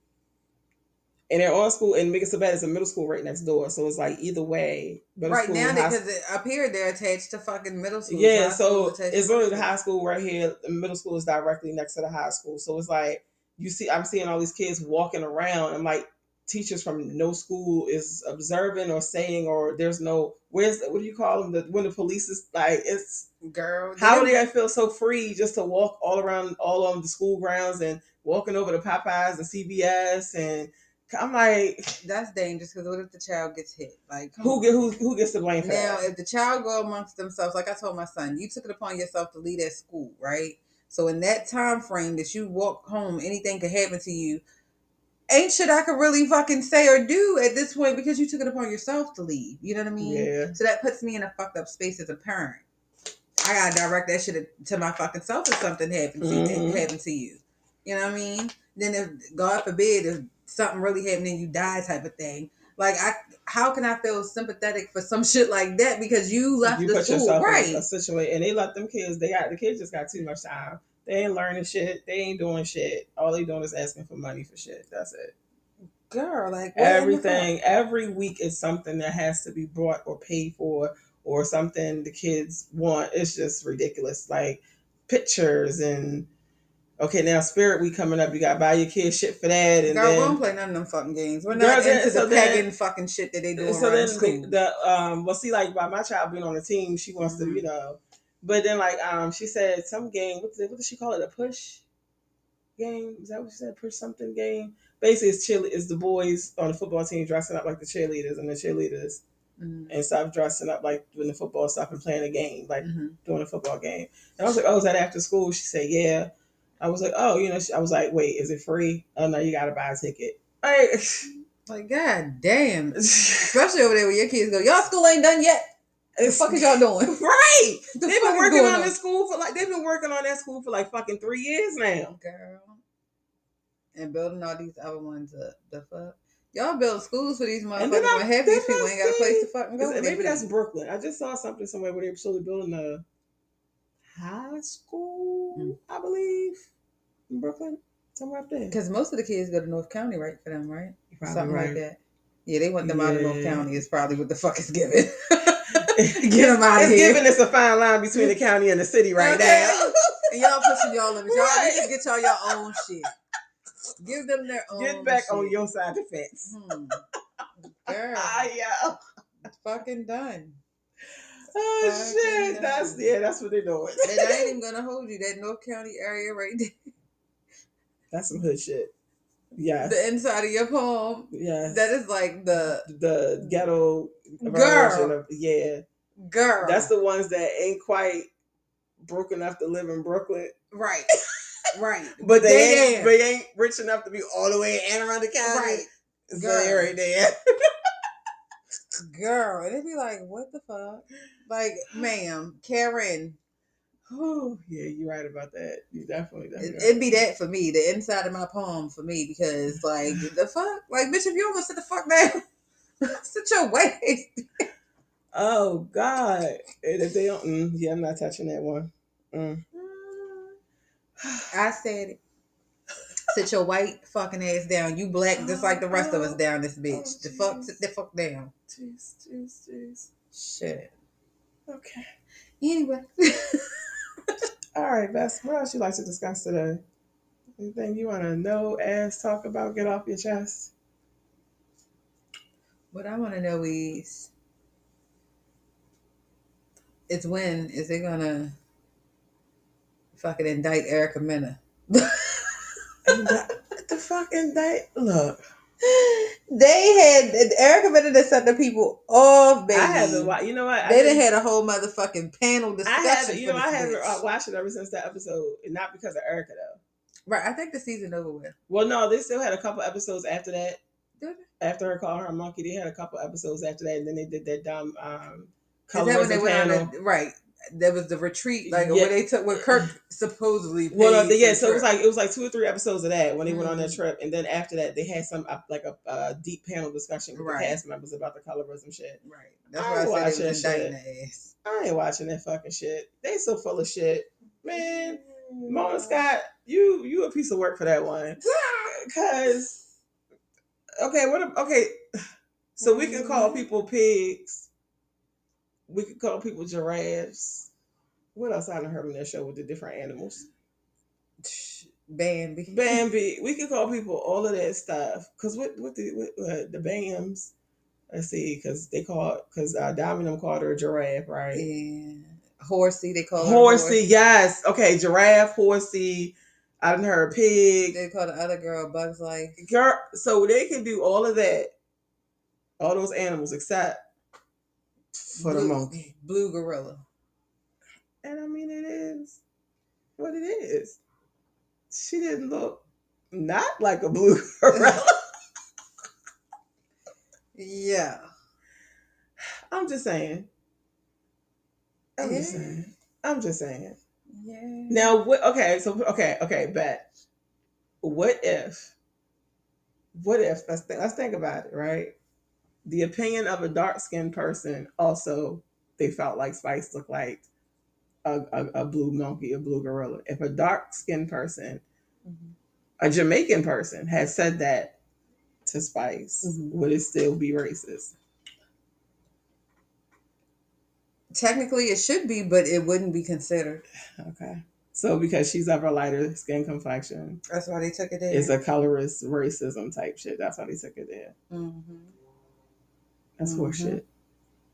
and they're on school. And Bad is a middle school right next door, so it's like either way. right school, now, because up here they're attached to fucking middle school. yeah, so it's only the high school right here. The middle school is directly next to the high school. So it's like you see, I'm seeing all these kids walking around. I'm like, teachers from no school is observing or saying, or there's no where's what do you call them? The when the police is like, it's. Girl, how do they feel so free just to walk all around all on the school grounds and walking over to Popeyes and CBS and I'm like, That's dangerous because what if the child gets hit? Like, who get who who gets the blame for Now, that? if the child go amongst themselves, like I told my son, you took it upon yourself to lead at school, right? So in that time frame that you walk home, anything could happen to you. Ain't shit I could really fucking say or do at this point because you took it upon yourself to leave. You know what I mean? Yeah. So that puts me in a fucked up space as a parent. I gotta direct that shit to my fucking self if something happened to Mhm. happened to you. You know what I mean? Then if God forbid if something really happened and you die type of thing. Like I how can I feel sympathetic for some shit like that because you left you the school right? a situation, and they let them kids. They got the kids just got too much time. They ain't learning shit. They ain't doing shit. All they doing is asking for money for shit. That's it. Girl, like what in the Everything every week is something that has to be brought or paid for, or something the kids want. It's just ridiculous. Like pictures and okay, now Spirit Week coming up. You got to buy your kids shit for that, and Girl, we then don't play none of them fucking games. We're Girl, not then- into so the then- pagan fucking shit that they do so then school. the, the um well see like by my child being on the team she wants to Mhm. you know but then like um she said some game what did, what did she call it a push game is that what she said push something game basically it's chill is the boys on the football team dressing up like the cheerleaders and the cheerleaders Mhm. and stuff dressing up like doing the football stuff and playing a game like Mhm. doing a football game and I was like oh is that after school she said yeah I was like oh you know I was like wait is it free oh no you gotta buy a ticket like Like, god damn. Especially over there where your kids go, y'all school ain't done yet. The fuck is y'all doing? Right. The They've been working on on? this school for like they've been working on that school for like fucking three years now. Girl. And building all these other ones up. The fuck? Y'all build schools for these And motherfuckers then I- when half then these people ain't got a place to fucking go. Maybe that's Brooklyn. I just saw something somewhere where they're slowly building a high school, Mm. I believe, in Brooklyn, somewhere up there. Because most of the kids go to North County, right? For them, right? Probably Something right. like that. Yeah, they want them out of North County. Is probably what the fuck is given. Get Get them out of It's here. It's giving us a fine line between the county and the city right Okay. now. and y'all pushing y'all limits. Y'all Right. need to get y'all your own shit. Give them their own. Get back shit. on your side of the fence. Hmm. Girl, Ah, yeah. fucking done. Oh Fucking shit. That's yeah. That's what they're doing. And I ain't even gonna hold you. That North County area right there. That's some hood shit. Yeah. The inside of your palm. yes. That is like the the ghetto version Girl. of yeah. girl. That's the ones that ain't quite broke enough to live in Brooklyn, right. Right. but they, They ain't they ain't rich enough to be all the way in Anne Arundel County. Right. So Girl. they right there. Girl. And it'd be like, what the fuck? Like, ma'am, Karen. Oh, yeah, you're right about that. You definitely, It, definitely. it'd be that for me, the inside of my palm for me, because like the fuck, like bitch, if you don't go sit the fuck down, sit your waist. oh God! And if they don't, mm, yeah, I'm not touching that one. Mm. I said it. Sit your white fucking ass down. You black just like the rest of us oh, down this oh, bitch. The fuck, sit the fuck down. Jeez, jeez, jeez. Shit. Okay. Anyway, All right, Bess. What else you like to discuss today? Anything you want to know, ask, talk about, get off your chest? what I want to know is, It's when is it gonna fucking indict Erica Mena? the fucking day. Look, they had Erica Mena that set the people off, baby. I haven't watched. You know what? I They done didn't- had a whole motherfucking panel I discussion. haven't. You know, I haven't bitch. uh, watched it ever since that episode, and not because of Erica though. Right, I think the season over with. Well, no, they still had a couple episodes after that. Did After her calling her a monkey, they had a couple episodes after that, and then they did that dumb um, Is that when they colorism went on panel. a, right? There was the retreat, like Yeah. where they took where Kirk supposedly. Well, no, yeah, so it was like it was like two or three episodes of that when they went on that Mhm. trip, and then after that they had some uh, like a uh, deep panel discussion with Right. the cast members about the colorism shit. right. That's I why I said they was that indicting the ass. I ain't watching that fucking shit. They so full of shit, man. Mona Scott, you you a piece of work for that one. Cause okay, what? a- Okay, so we can call people pigs. We could call people giraffes. What else I done heard on that show with the different animals? Bambi. Bambi. We could call people all of that stuff. Cause what what the what, what, the Bams? Let's see, because they call because uh, them called her a giraffe, right? And horsey, they call her Horsey, yes. Okay, giraffe, horsey. I done heard pig. They call the other girl Bugs Life. Girl, so they can do all of that, all those animals except for the monkey. Blue gorilla. And I mean, it is what it is. She didn't look not like a blue gorilla. Yeah. I'm just saying. I'm just saying. I'm just saying. Yeah. Now, what? Okay, so okay, okay, but What if? What if? Let's think, let's think about it, right? The opinion of a dark skinned person also they felt like Spice looked like a, a, a blue monkey, a blue gorilla. If a dark skinned person, Mhm. a Jamaican person, had said that to Spice, Mhm. would it still be racist? Technically, it should be, but it wouldn't be considered. Okay. So because she's of a lighter skin complexion, That's why they took it in. it's a colorist racism type shit. That's why they took it there. mm-hmm. That's Mhm. horseshit.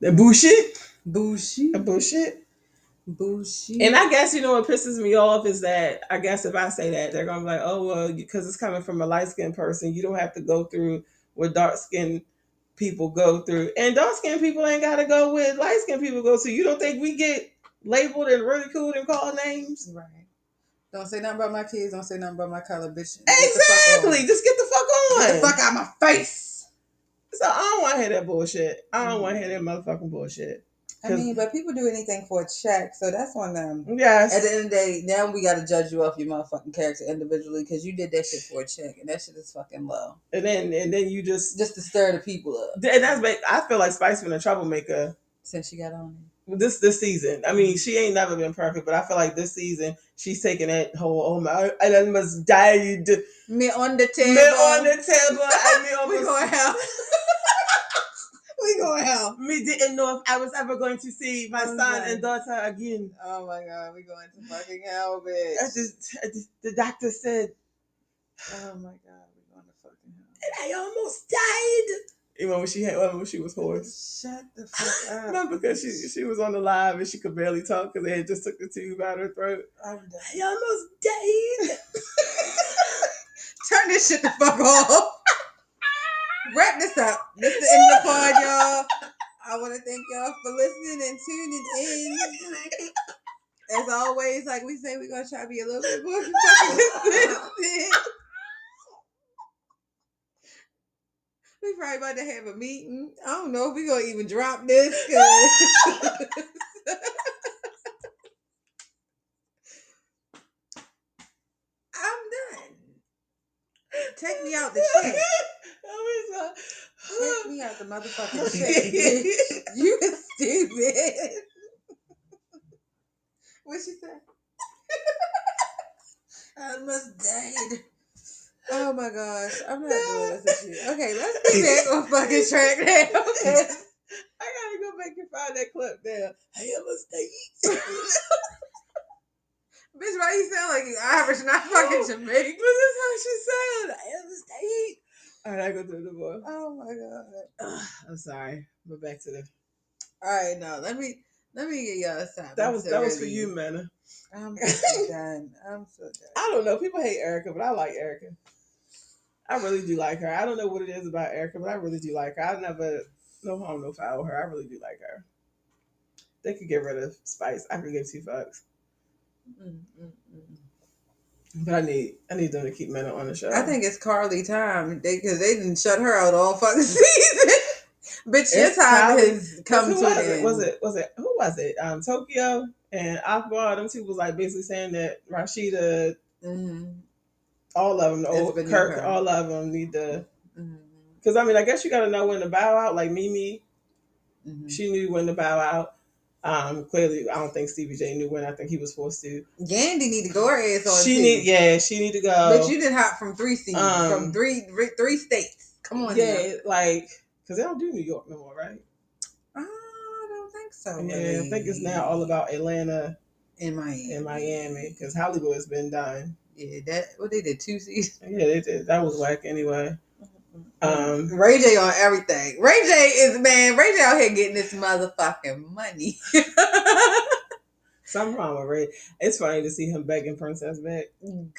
That bullshit. Bullshit. That bullshit. Bullshit. And I guess you know what pisses me off is that I guess if I say that, they're gonna be like, oh well, because it's coming from a light skinned person, you don't have to go through what dark skinned people go through, and dark skinned people ain't gotta go with light skinned people go through. You don't think we get labeled and ridiculed and called names? right. Don't say nothing about my kids. Don't say nothing about my color, bitch. Get the fuck Exactly. on. Just get the fuck on. Get the fuck out my face. So I don't want to hear that bullshit. I don't want to hear that mm. motherfucking bullshit. I mean, but people do anything for a check, so that's on them. Yes. At the end of the day, now we got to judge you off your motherfucking character individually because you did that shit for a check, and that shit is fucking low. and then and then you just Just to stir the people up and that's I feel like Spice been a troublemaker since she got on. This this season. I mean, she ain't never been perfect, but I feel like this season she's taking that whole oh my I almost died. Me on the table. Me on the table and me we going hell. we going hell. me didn't know if I was ever going to see my Oh, son and daughter again. Oh my god, we going to fucking hell, bitch. I just, I just- the doctor said oh my god, we going to fucking hell. And I almost died. Even when she had when she was hoarse. Shut the fuck up. No, because she she was on the live and she could barely talk because they had just took the tube out her throat. I'm done. I almost died. Turn this shit the fuck off. Wrap this up. This is the end of the pod, y'all. I want to thank y'all for listening and tuning in. As always, like we say, we're gonna try to be a little bit more consistent. We probably about to have a meeting. I don't know if we're gonna even drop this. I'm done. Take me out the chat. Take me out the motherfucking bitch. You stupid. what she say? I almost died. Oh my gosh, I'm not doing this with you. Okay, let's get back on fucking track now. Okay. I gotta go back and find that clip there. I almost died. Bitch, why you sound like you Irish, not fucking But Jamaican? this is how she said. I died. All right, I go through the boy. Oh my god. I'm sorry, but back to the. All right, now let me Let me get y'all something. That was that was for you, Manna. I'm so done. I'm so done. I don't know. People hate Erica, but I like Erica. I really do like her. I don't know what it is about Erica, but I really do like her. I never no harm, no foul with her. I really do like her. They could get rid of Spice. I could give two fucks. Mm, mm, mm. But I need I need them to keep Mena on the show. I think it's Karlie time they because they didn't shut her out all fucking season. Bitch, your It's time Karlie. has come to was an it? end. Was it was it who was it? Um Tokyo and Akbar, them two was like basically saying that Rasheeda, Mhm, all of them, old Kirk, all of them need to because I mean I guess you gotta know when to bow out. Like Mimi, mhm. She knew when to bow out. Um, clearly, I don't think Stevie J knew when. I think he was forced to. Yandy need to go her ass on. she too. need, yeah, she need to go. But you did hop from three seasons, Um, from three three states. Come on, yeah, like because they don't do New York no more, right? I don't think so. Yeah, I think it's now all about Atlanta in Miami. and Miami because Hollywood has been done. Yeah, that what they did two seasons. Yeah, they did. That was whack anyway. Um, Ray J on everything. Ray J is man. Ray J out here getting this motherfucking money. something wrong with Ray. It's funny to see him begging Princess back.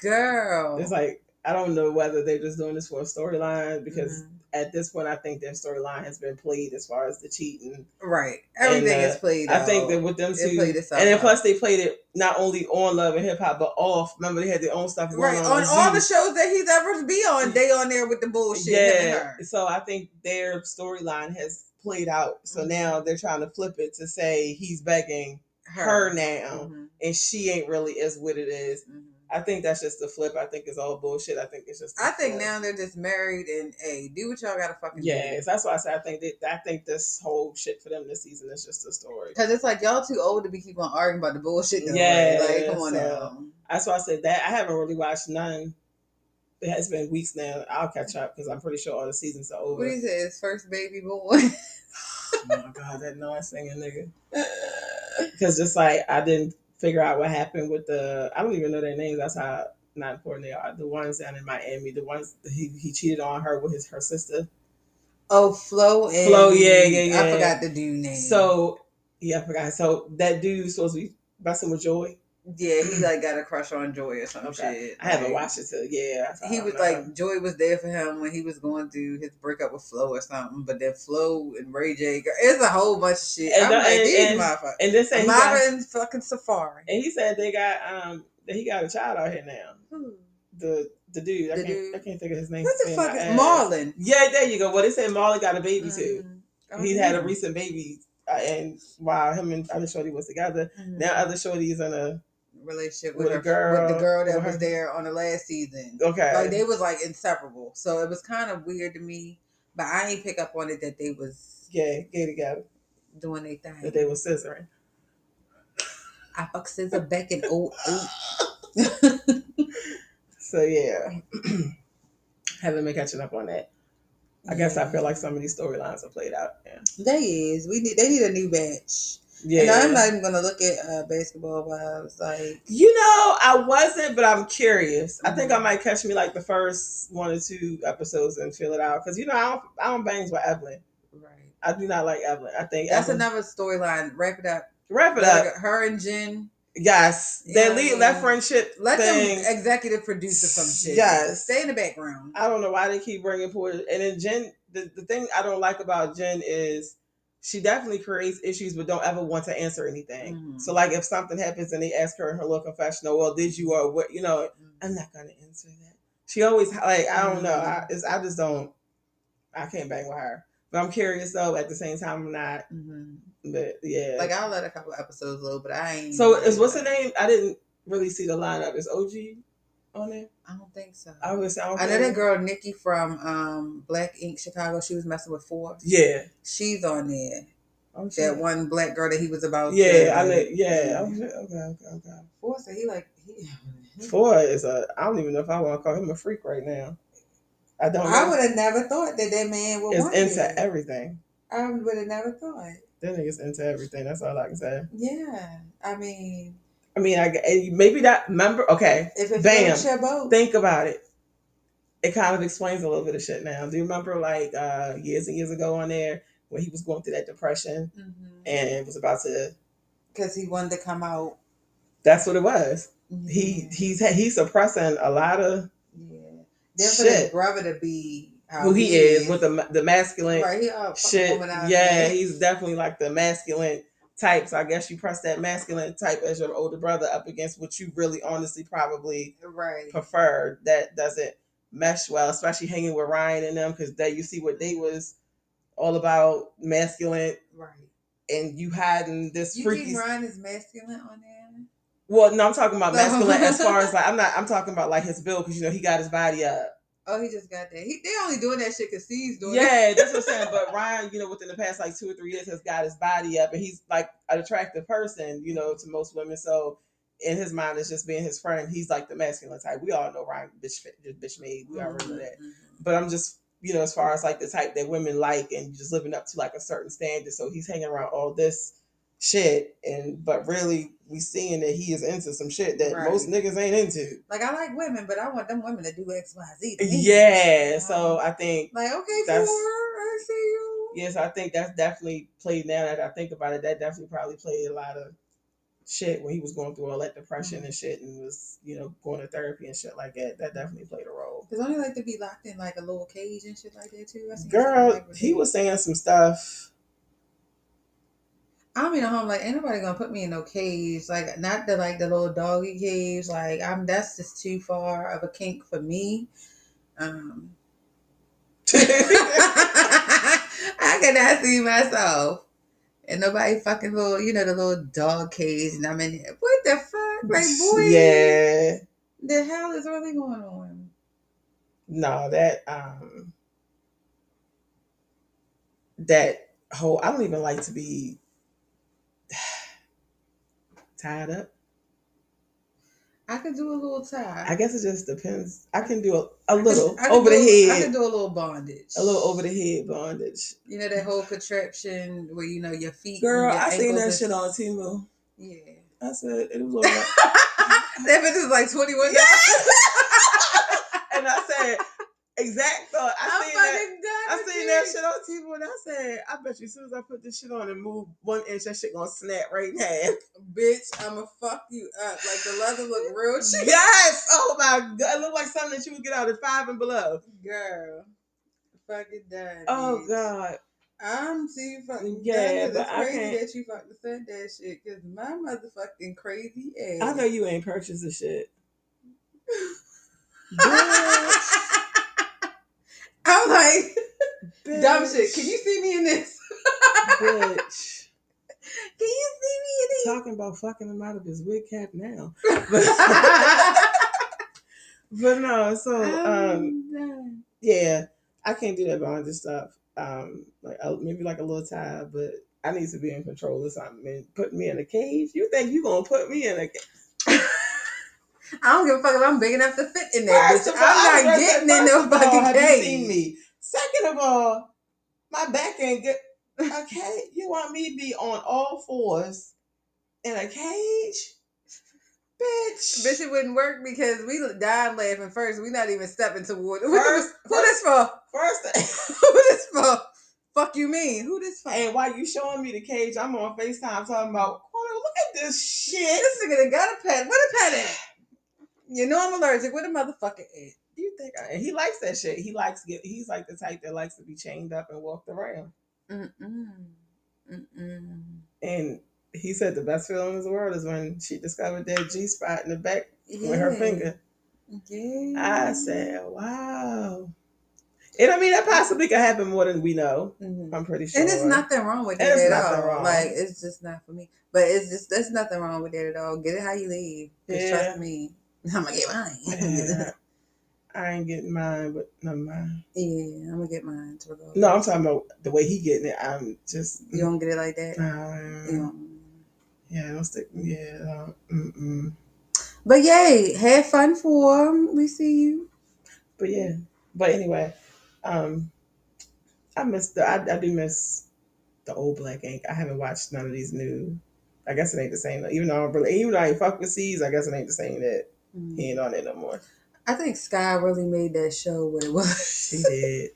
Girl, It's like I don't know whether they're just doing this for a storyline because Mhm. At this point I think their storyline has been played as far as the cheating right, everything And, uh, is played. I think that with them It two, and then plus they played it not only on Love and Hip Hop, but off. Remember they had their own stuff right on on all the shows that he's ever be on, they on there with the bullshit. Yeah, so I think their storyline has played out. So Mhm. now they're trying to flip it to say he's begging her, now, Mhm, and she ain't really as what it is. mhm. I think that's just the flip. I think it's all bullshit. I think it's just. I think flip. now they're just married and hey, do what y'all gotta fucking do. Yes, that's why I said I think that I think this whole shit for them this season is just a story. Cause it's like y'all too old to be keep on arguing about the bullshit. Yeah, like come on so- now. That's why I said that I haven't really watched none. It has been weeks now. I'll catch up because I'm pretty sure all the seasons are over. What he say? His first baby boy. oh my god, that noise singing nigga. Because just like I didn't figure out what happened with the I don't even know their names. That's how not important they are. The ones down in Miami, the ones he he cheated on her with his her sister. oh, Flo and Flo, yeah, yeah, I forgot the dude name. So yeah, I forgot. So that dude was supposed to be messing with Joy. Yeah, he like got a crush on Joy or some Okay. shit. I haven't Like, watched it till yeah. He was know. like Joy was there for him when he was going through his breakup with Flo or something. But then Flo and Ray J, it's a whole bunch of shit. And I'm the- like and- these and- motherfuckers. and this he got, and fucking Safaree. and he said they got um that he got a child out here now. The the dude, I can't dude. I can't think of his name. What the fuck is. Marlon? Yeah, there you go. Well, they said Marlon got a baby too. Mhm. Oh, He's had a recent baby, uh, and while him and other shorty was together, Mhm. now other shorty's in a relationship with with, a her, girl, with the girl that was her- there on the last season. okay. Like they was like inseparable. So it was kind of weird to me, but I ain't pick up on it that they was yeah, gay together doing their thing. that they was scissoring. I fuck Scissor back in 08. So yeah, haven't been catching up on that. I guess I feel like some of these storylines are played out. Yeah, They is. We need they need a new batch. Yeah. And I'm not even gonna look at uh, basketball wives like You know, I wasn't, but I'm curious. I think I Mhm. might catch me like the first one or two episodes and feel it out because you know I don't I don't bangs with Evelyn. right. I do not like Evelyn. I think That's Evelyn, another storyline. Wrap it up. wrap it up. Her and Jen. Yes, Yeah, that lead, yeah. that friendship Let thing. them executive produce or some shit. Yes. Stay in the background. I don't know why they keep bringing forward. And then Jen, the, the thing I don't like about Jen is she definitely creates issues, but don't ever want to answer anything. Mhm. So like if something happens and they ask her in her little confessional, well, did you or what? You know, I'm not gonna answer that. She always like I don't know. I it's, I just don't. I can't bang with her. But I'm curious though. At the same time, I'm not. hmm But yeah. Like I'll let a couple episodes go, but I ain't. so is what's the name? I didn't really see the lineup. Is OG on there? I don't think so. I was. I, I know that girl Nikki from um, Black Ink Chicago. She was messing with Forbes. Yeah. She's on there. I'm That one black girl that he was about. Yeah, to, I know. Yeah. Okay. Okay. Okay. okay. Forbes said he like he. Four is a. I don't even know if I want to call him a freak right now. I don't. I know. would have never thought that that man want into everything. I would have never thought. That nigga's into everything. That's all I can say. Yeah, I mean, I mean, I maybe that member. Okay, if it Bam. your boat, think about it. It kind of explains a little bit of shit now. Do you remember like uh years and years ago on there when he was going through that depression Mhm. and was about to because he wanted to come out. That's what it was. He he's he's suppressing a lot of yeah. Then for his brother to be who he, he is, is, with the the masculine right, he shit. Yeah, he's definitely like the masculine type. So I guess you press that masculine type as your older brother up against what you really honestly probably right. prefer. That doesn't mesh well, especially hanging with Ryan and them because there you see what they was all about masculine. Right. And you hiding this you freaky. think Ryan is masculine on there? Well, no, I'm talking about masculine as far as like I'm not. I'm talking about like his build because you know he got his body up. Oh, he just got that. He they only doing that shit because he's doing. Yeah, that's what I'm saying. But Ryan, you know, within the past like two or three years, has got his body up, and he's like an attractive person, you know, to most women. So in his mind, it's just being his friend. He's like the masculine type. We all know Ryan bitch bitch made. We all know that. Mm-hmm. But I'm just you know, as far as like the type that women like, and just living up to like a certain standard. So he's hanging around all this shit, and but really we seeing that he is into some shit that right. most niggas ain't into. Like I like women, but I want them women to do X, Y, Z. Yeah, so I think like okay, that's, I see you. Yes, I think that's definitely played. Now that I think about it, that definitely probably played a lot of shit when he was going through all that depression mm-hmm. and shit, and was you know going to therapy and shit like that. That definitely played a role. Cause only like to be locked in like a little cage and shit like that too. Girl, like he was saying some stuff I'm in a home like ain't nobody gonna put me in no cage. Like not the like the little doggy cage. Like I'm that's just too far of a kink for me. Um I cannot see myself. And nobody fucking little, you know, the little dog cage, and I'm in here. What the fuck? Like, boy, yeah. The hell is really going on? No, that um, that whole. I don't even like to be tied up? I can do a little tie. I guess it just depends. I can do a, a little over the head. I can do a little bondage. A little over the head bondage. You know that whole contraption where you know your feet. Girl, your I seen that shit on Temu. Yeah. I said it was right. that bitch is like twenty one. said exact thought. I I'm seen that. I seen that shit on TV and I said, I bet you as soon as I put this shit on and move one inch, that shit gonna snap right now. Bitch, I'ma fuck you up. Like the leather look real cheap. Yes. Oh my god, it look like something that you would get out of five and below. Girl, fucking done. Oh bitch. god. I'm too fucking yeah, but it's crazy I can't. that you fucking said that shit because my motherfucking crazy ass. I know you ain't purchased the shit. I'm like, Bitch. dumb shit. Can you see me in this? Bitch. Can you see me in this? Talking about fucking him out of his wig cap now. But, but no, so um, yeah, I can't do that behind this stuff. Um, like uh, maybe like a little tie, but I need to be in control of something. And put me in a cage. You think you gonna put me in a cage? I don't give a fuck if I'm big enough to fit in there. Bitch. I'm not getting in no fucking all, cage. seen me? Second of all, my back ain't good. Okay, you want me to be on all fours in a cage? Bitch. Bitch, it wouldn't work because we died laughing first. We not even stepping toward first, who, who this for? First who this for? Fuck you mean? Who this for? And while you showing me the cage, I'm on FaceTime talking about, look at this shit. This nigga got a pet. What a pet at? You know I'm allergic. What a motherfucker is. You think I? He likes that shit. He likes get. He's like the type that likes to be chained up and walked around. Mm-mm. Mm-mm. And he said the best feeling in the world is when she discovered that G spot in the back yeah. with her finger. Yeah. I said, wow. And I mean, that possibly could happen more than we know. Mm-hmm. I'm pretty sure. And there's nothing wrong with it at all. Wrong. Like it's just not for me. But it's just there's nothing wrong with it at all. Get it how you leave. Yeah. Trust me. I'm gonna get mine. Yeah. I ain't getting mine, but never mind. Yeah, I'm gonna get mine. To no, I'm talking about the way he getting it. I'm just. You don't get it like that. Um, yeah, don't stick. Yeah. mm-mm. But yay, have fun for we see you. But yeah, but anyway, um, I miss the. I, I do miss the old Black Ink. I haven't watched none of these new. I guess it ain't the same. Even though I'm really, even though I ain't fuck with C's, I guess it ain't the same that mm. he ain't on it no more. I think Sky really made that show what it was. she did.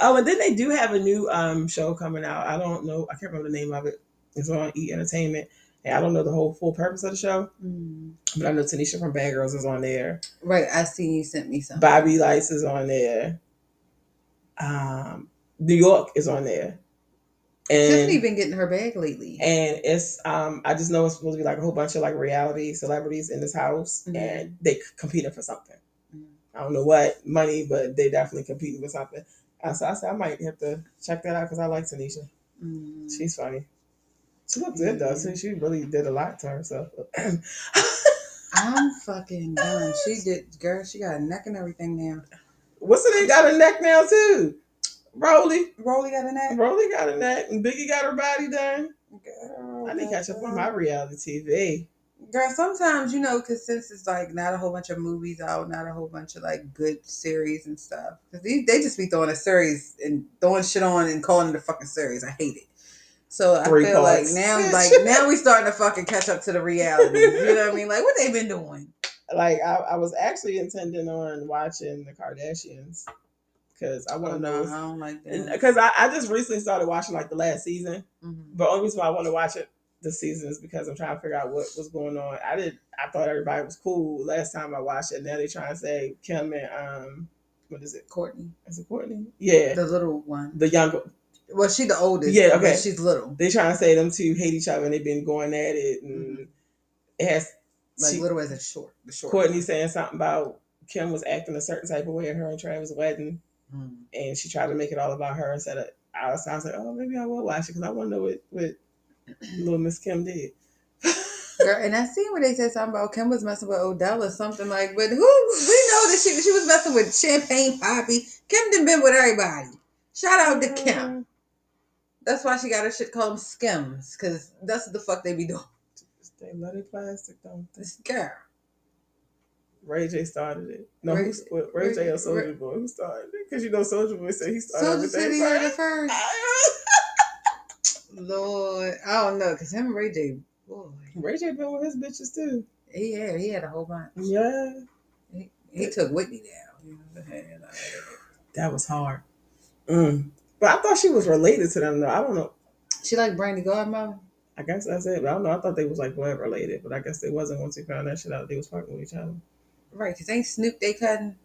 Oh, and then they do have a new um show coming out. I don't know. I can't remember the name of it. It's on E Entertainment, And I don't know the whole full purpose of the show, Mm. but I know Tanisha from Bad Girls is on there. Right, I seen you sent me some. Bobby Lytes is on there. Um, New York is on there. Tiffany been getting her bag lately. and it's um I just know it's supposed to be like a whole bunch of like reality celebrities in this house Mhm. and they competing for something. Mhm. I don't know what money, but they definitely competing for something. Uh, so I said I might have to check that out because I like Tanisha. Mm. She's funny. She looked good though. Mhm. She really did a lot to herself. I'm fucking done. She did, girl. She got a neck and everything now. What's the name? Got a neck now too. Rolly. Rolly got a neck. Rolly got a neck, and Biggie got her body done. Girl, I need to catch up on my reality TV. Girl, sometimes you know, because since it's like not a whole bunch of movies out, not a whole bunch of like good series and stuff. Because they, they just be throwing a series and throwing shit on and calling it a fucking series. I hate it. So I Three feel parts. like now, like now we starting to fucking catch up to the reality. You know what I mean? Like what they been doing? Like I, I was actually intending on watching the Kardashians because I want Oh to no, I know. don't like that. Because I, I just recently started watching like the last season, Mhm. but only reason why I want to watch it this season is because I'm trying to figure out what was going on. I did I thought everybody was cool last time I watched it. Now they're trying to say Kim and um what is it? Kourtney, Is it Kourtney? Yeah, the little one. the younger. Well, she the oldest. Yeah, okay. she's little, They trying to say them two hate each other and they've been going at it and Mhm. it has. like she- little as a short. The short. Kourtney saying something about Kim was acting a certain type of way at her and Travis' wedding, Mhm. and she tried to make it all about her instead of. I was, I was like, oh, maybe I will watch it because I want to know what what little Miss Kim did. Girl, and I seen where they said something about Kim was messing with Odell or something like, but who we know that she she was messing with Champagne Papi. Kim done been with everybody. Shout out to Kim. That's why she got her shit called Skims, because that's what the fuck they be doing. They love their plastic, don't they? This girl. Ray J started it. No, Ray- who, Ray, Ray- J or Soldier Ray- Boy? Who started it? Because you know Soulja Boy said he started Soldier everything City heard it first. Lord, I don't know, cause him and Ray J, boy, Ray J been with his bitches too. he had he had a whole bunch. Yeah, He, he took Whitney down. You know, and, that was hard. Mm. But I thought she was related to them though. I don't know. She like Brandy Godmother. I guess that's it. But I don't know. I thought they was like blood related, but I guess they wasn't once we found that shit out. They was fucking with each other. Right, because ain't Snoop they cutting?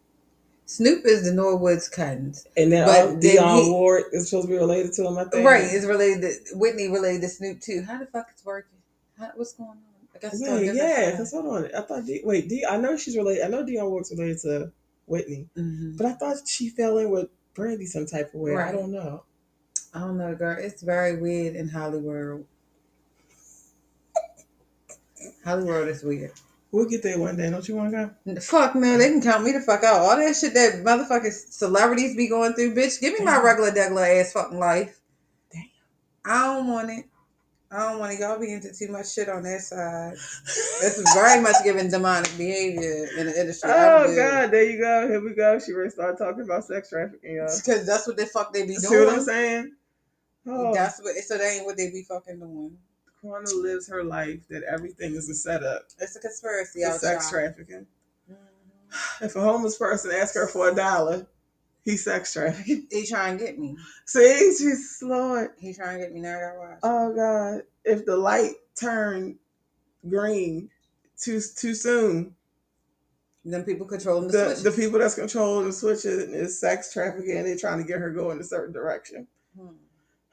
Snoop is the Norwoods cousins. And then But Dion he- Ward is supposed to be related to him. I think. Right, it's related to Whitney related to Snoop too. How the fuck it's working? How, what's going on? I guess different yeah. Because hold on, I thought. D, wait, D, I know she's related. I know Dionne Warwick's related to Whitney, Mhm. but I thought she fell in with Brandy some type of way. I don't know. I don't know, girl. It's very weird in Hollywood. Hollywood is weird. We'll get there one day. Don't you want to go? Fuck no, they can count me the fuck out. All that shit that motherfucking celebrities be going through, bitch. Give me my Damn. regular degular ass fucking life. Damn. I don't want it. I don't want it. Y'all be into too much shit on that side. This is very much giving demonic behavior in the industry. Oh God, there you go. Here we go. She ready to start talking about sex trafficking, y'all. Because that's what the fuck they be doing. See what I'm saying? Oh, That's what. So that ain't what they be fucking doing. Quanna lives her life that everything is a setup It's a conspiracy out sex trafficking. If a homeless person asks her for a dollar, he's sex trafficking. He trying to get me. See, she's Lord. He trying to get me. Now I gotta watch. Oh God! If the light turned green too too soon, then people controlling the, the switch. the people that's controlling the switches is sex trafficking. They're trying to get her going a certain direction. Hmm.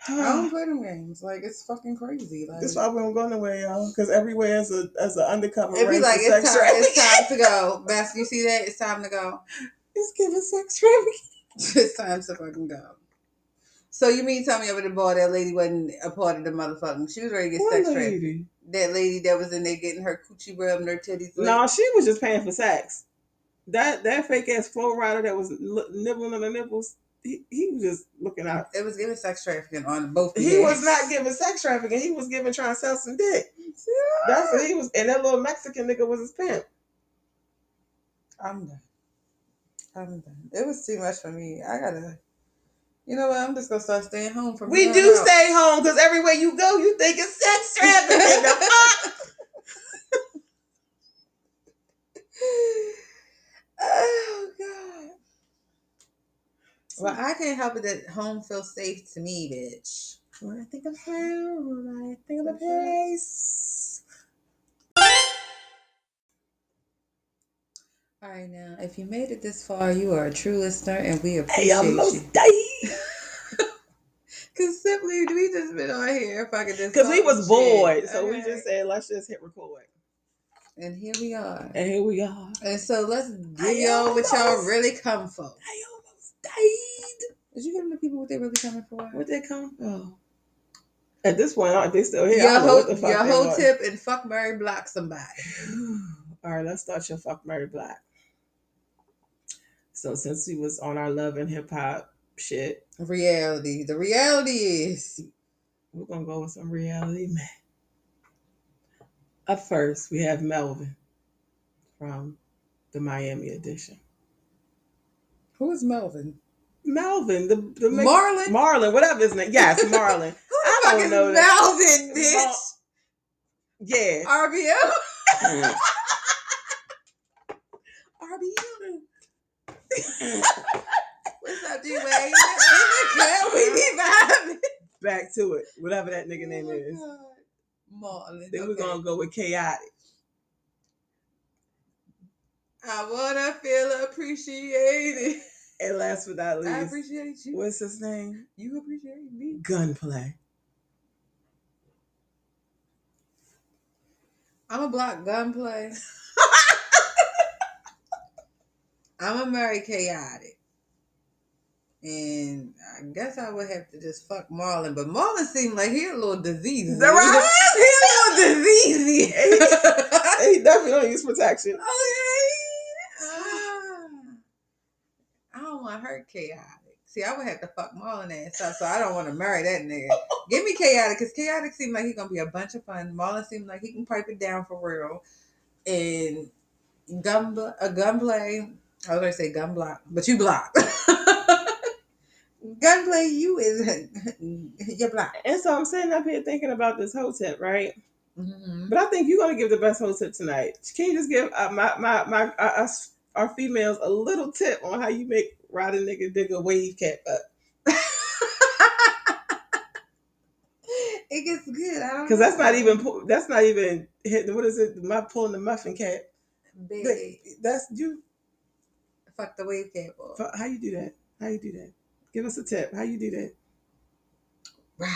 I don't play them games. Like it's fucking crazy. Like That's why we don't go nowhere, y'all. Because everywhere is a as an undercover. It'd be like it's time, it's time to go. Best you see that? It's time to go. It's giving sex trafficking. it's time to fucking go. So you mean tell me over the ball that lady wasn't a part of the motherfucking? She was ready to get What sex trafficked. That lady that was in there getting her coochie rubbed and her titties. No, she was just paying for sex. That that fake ass flow rider that was li- nibbling on the nipples. He, he was just looking out. It was giving sex trafficking on both. He ends. was not giving sex trafficking. He was giving trying to sell some dick. That's what he was. And that little Mexican nigga was his pimp. I'm done. I'm done. It was too much for me. I gotta. You know what? I'm just gonna start staying home from. We do out. stay home because everywhere you go, you think it's sex trafficking. the fuck? Well, I can't help it that home feels safe to me, bitch. When I think of home, I think of a place. All right, now, if you made it this far, you are a true listener, and we appreciate hey, you. Cause simply we just been on here fucking this. Cause we was bored, so okay. we just said let's just hit record. And here we are. And here we are. And so let's deal with y'all really come for. I almost died. Did you give them the people what they really coming for? Where'd they come from? At this point, aren't they still here? Your whole, the your whole tip and fuck marry block somebody. All right, let's start your fuck marry Black. So since we was on our love and hip hop shit, Reality. The reality is we're gonna go with some reality man. Up first, we have Melvin from the Miami edition. who is Melvin? Melvin, the the Marlon. Marlon, whatever his name. Yes, Marlon. Who the I fuck don't is know that. Melvin, bitch? yeah. RBO. RBO. What's up, Wade? we be vibing. Back to it. Whatever that nigga name Oh is. God. Marlon. Then we're gonna go with chaotic. I wanna feel appreciated. And last but not I least, appreciate you. what's his name? You appreciate me. Gunplay. I'm a block gunplay. I'm a marry chaotic. And I guess I would have to just fuck Marlon, but Marlon seemed like he a little diseased. Right? he a little diseased. he definitely don't use protection. okay. Ah. I don't want her chaotic. See, I would have to fuck Marlon ass up, so I don't want to marry that nigga. Give me chaotic, because chaotic seems like he gonna be a bunch of fun. Marlon seems like he can pipe it down for real. And gun a gunplay. I was gonna say gun block, but you block. gunplay, you is you block. And so I'm sitting up here thinking about this whole tip, right? Mm-hmm. But I think you're gonna give the best whole tip tonight. Can you just give uh, my my my uh, us our females a little tip on how you make ride a nigga dig a wave cap up? it gets good. I don't Because that's not even that's not even hitting. What is it? My pulling the muffin cap. That's you. Fuck the wave cap off. How you do that? How you do that? Give us a tip. How you do that? Ride,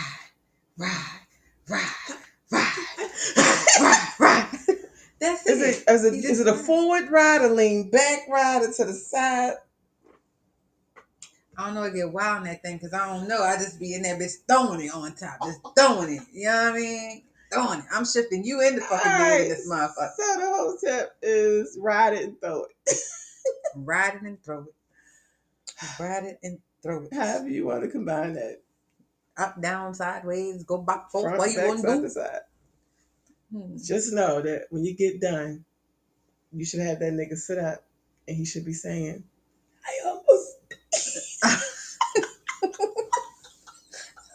ride, ride, ride, ride, ride. That's Is it. it is it is it a forward ride, a lean back ride, or to the side? I don't know. I get wild on that thing because I don't know. I just be in that bitch throwing it on top, just throwing it. You know what I mean? Throwing it. I'm shifting you in the fucking Alright, in this motherfucker. So the whole tip is ride it and throw it. Ride it and throw it. Ride it and throw it. However you want to combine that. Up, down, sideways, go back, forth. What you want to do? side. Hmm. Just know that when you get done, you should have that nigga sit up and he should be saying, I almost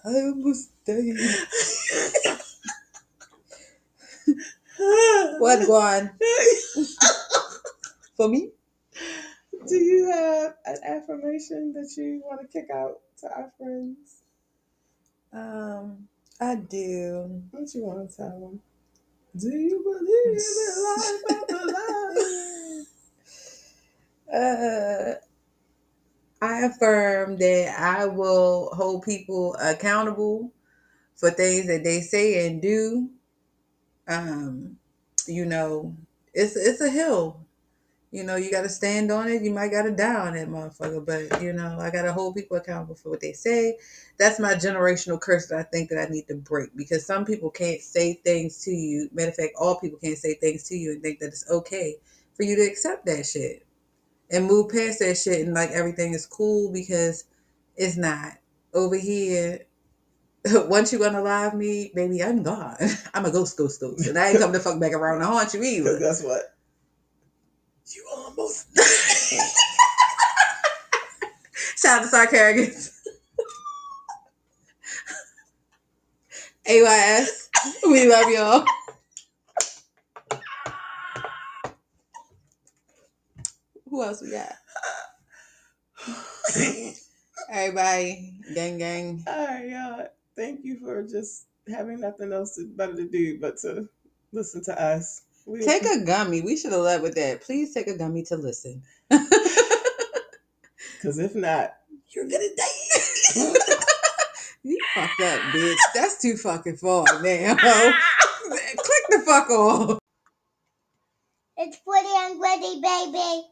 I almost died. What, Guan? For me? Do you have an affirmation that you want to kick out to our friends? Um, I do. What do you want to tell them? Do you believe in life after life? Uh, I affirm that I will hold people accountable for things that they say and do. Um, you know, it's it's a hill. You know, you got to stand on it. You might got to die on that motherfucker, but you know, I got to hold people accountable for what they say. That's my generational curse that I think that I need to break because some people can't say things to you. Matter of fact, all people can't say things to you and think that it's okay for you to accept that shit and move past that shit and like everything is cool because it's not over here. Once you unalive me, baby, I'm gone. I'm a ghost, ghost, ghost, and I ain't come to fuck back around to haunt you either. guess what? You almost. Shout out to Star Carragans. AYS, we love y'all. Who else we got? Everybody, gang, gang. All right, y'all. Thank you for just having nothing else to, better to do but to listen to us. We- Take a gummy. We should have led with that. Please take a gummy to listen. Because if not, you're gonna die. You fucked up, bitch. That's too fucking far now. Click the fuck off. It's pretty and gritty, baby.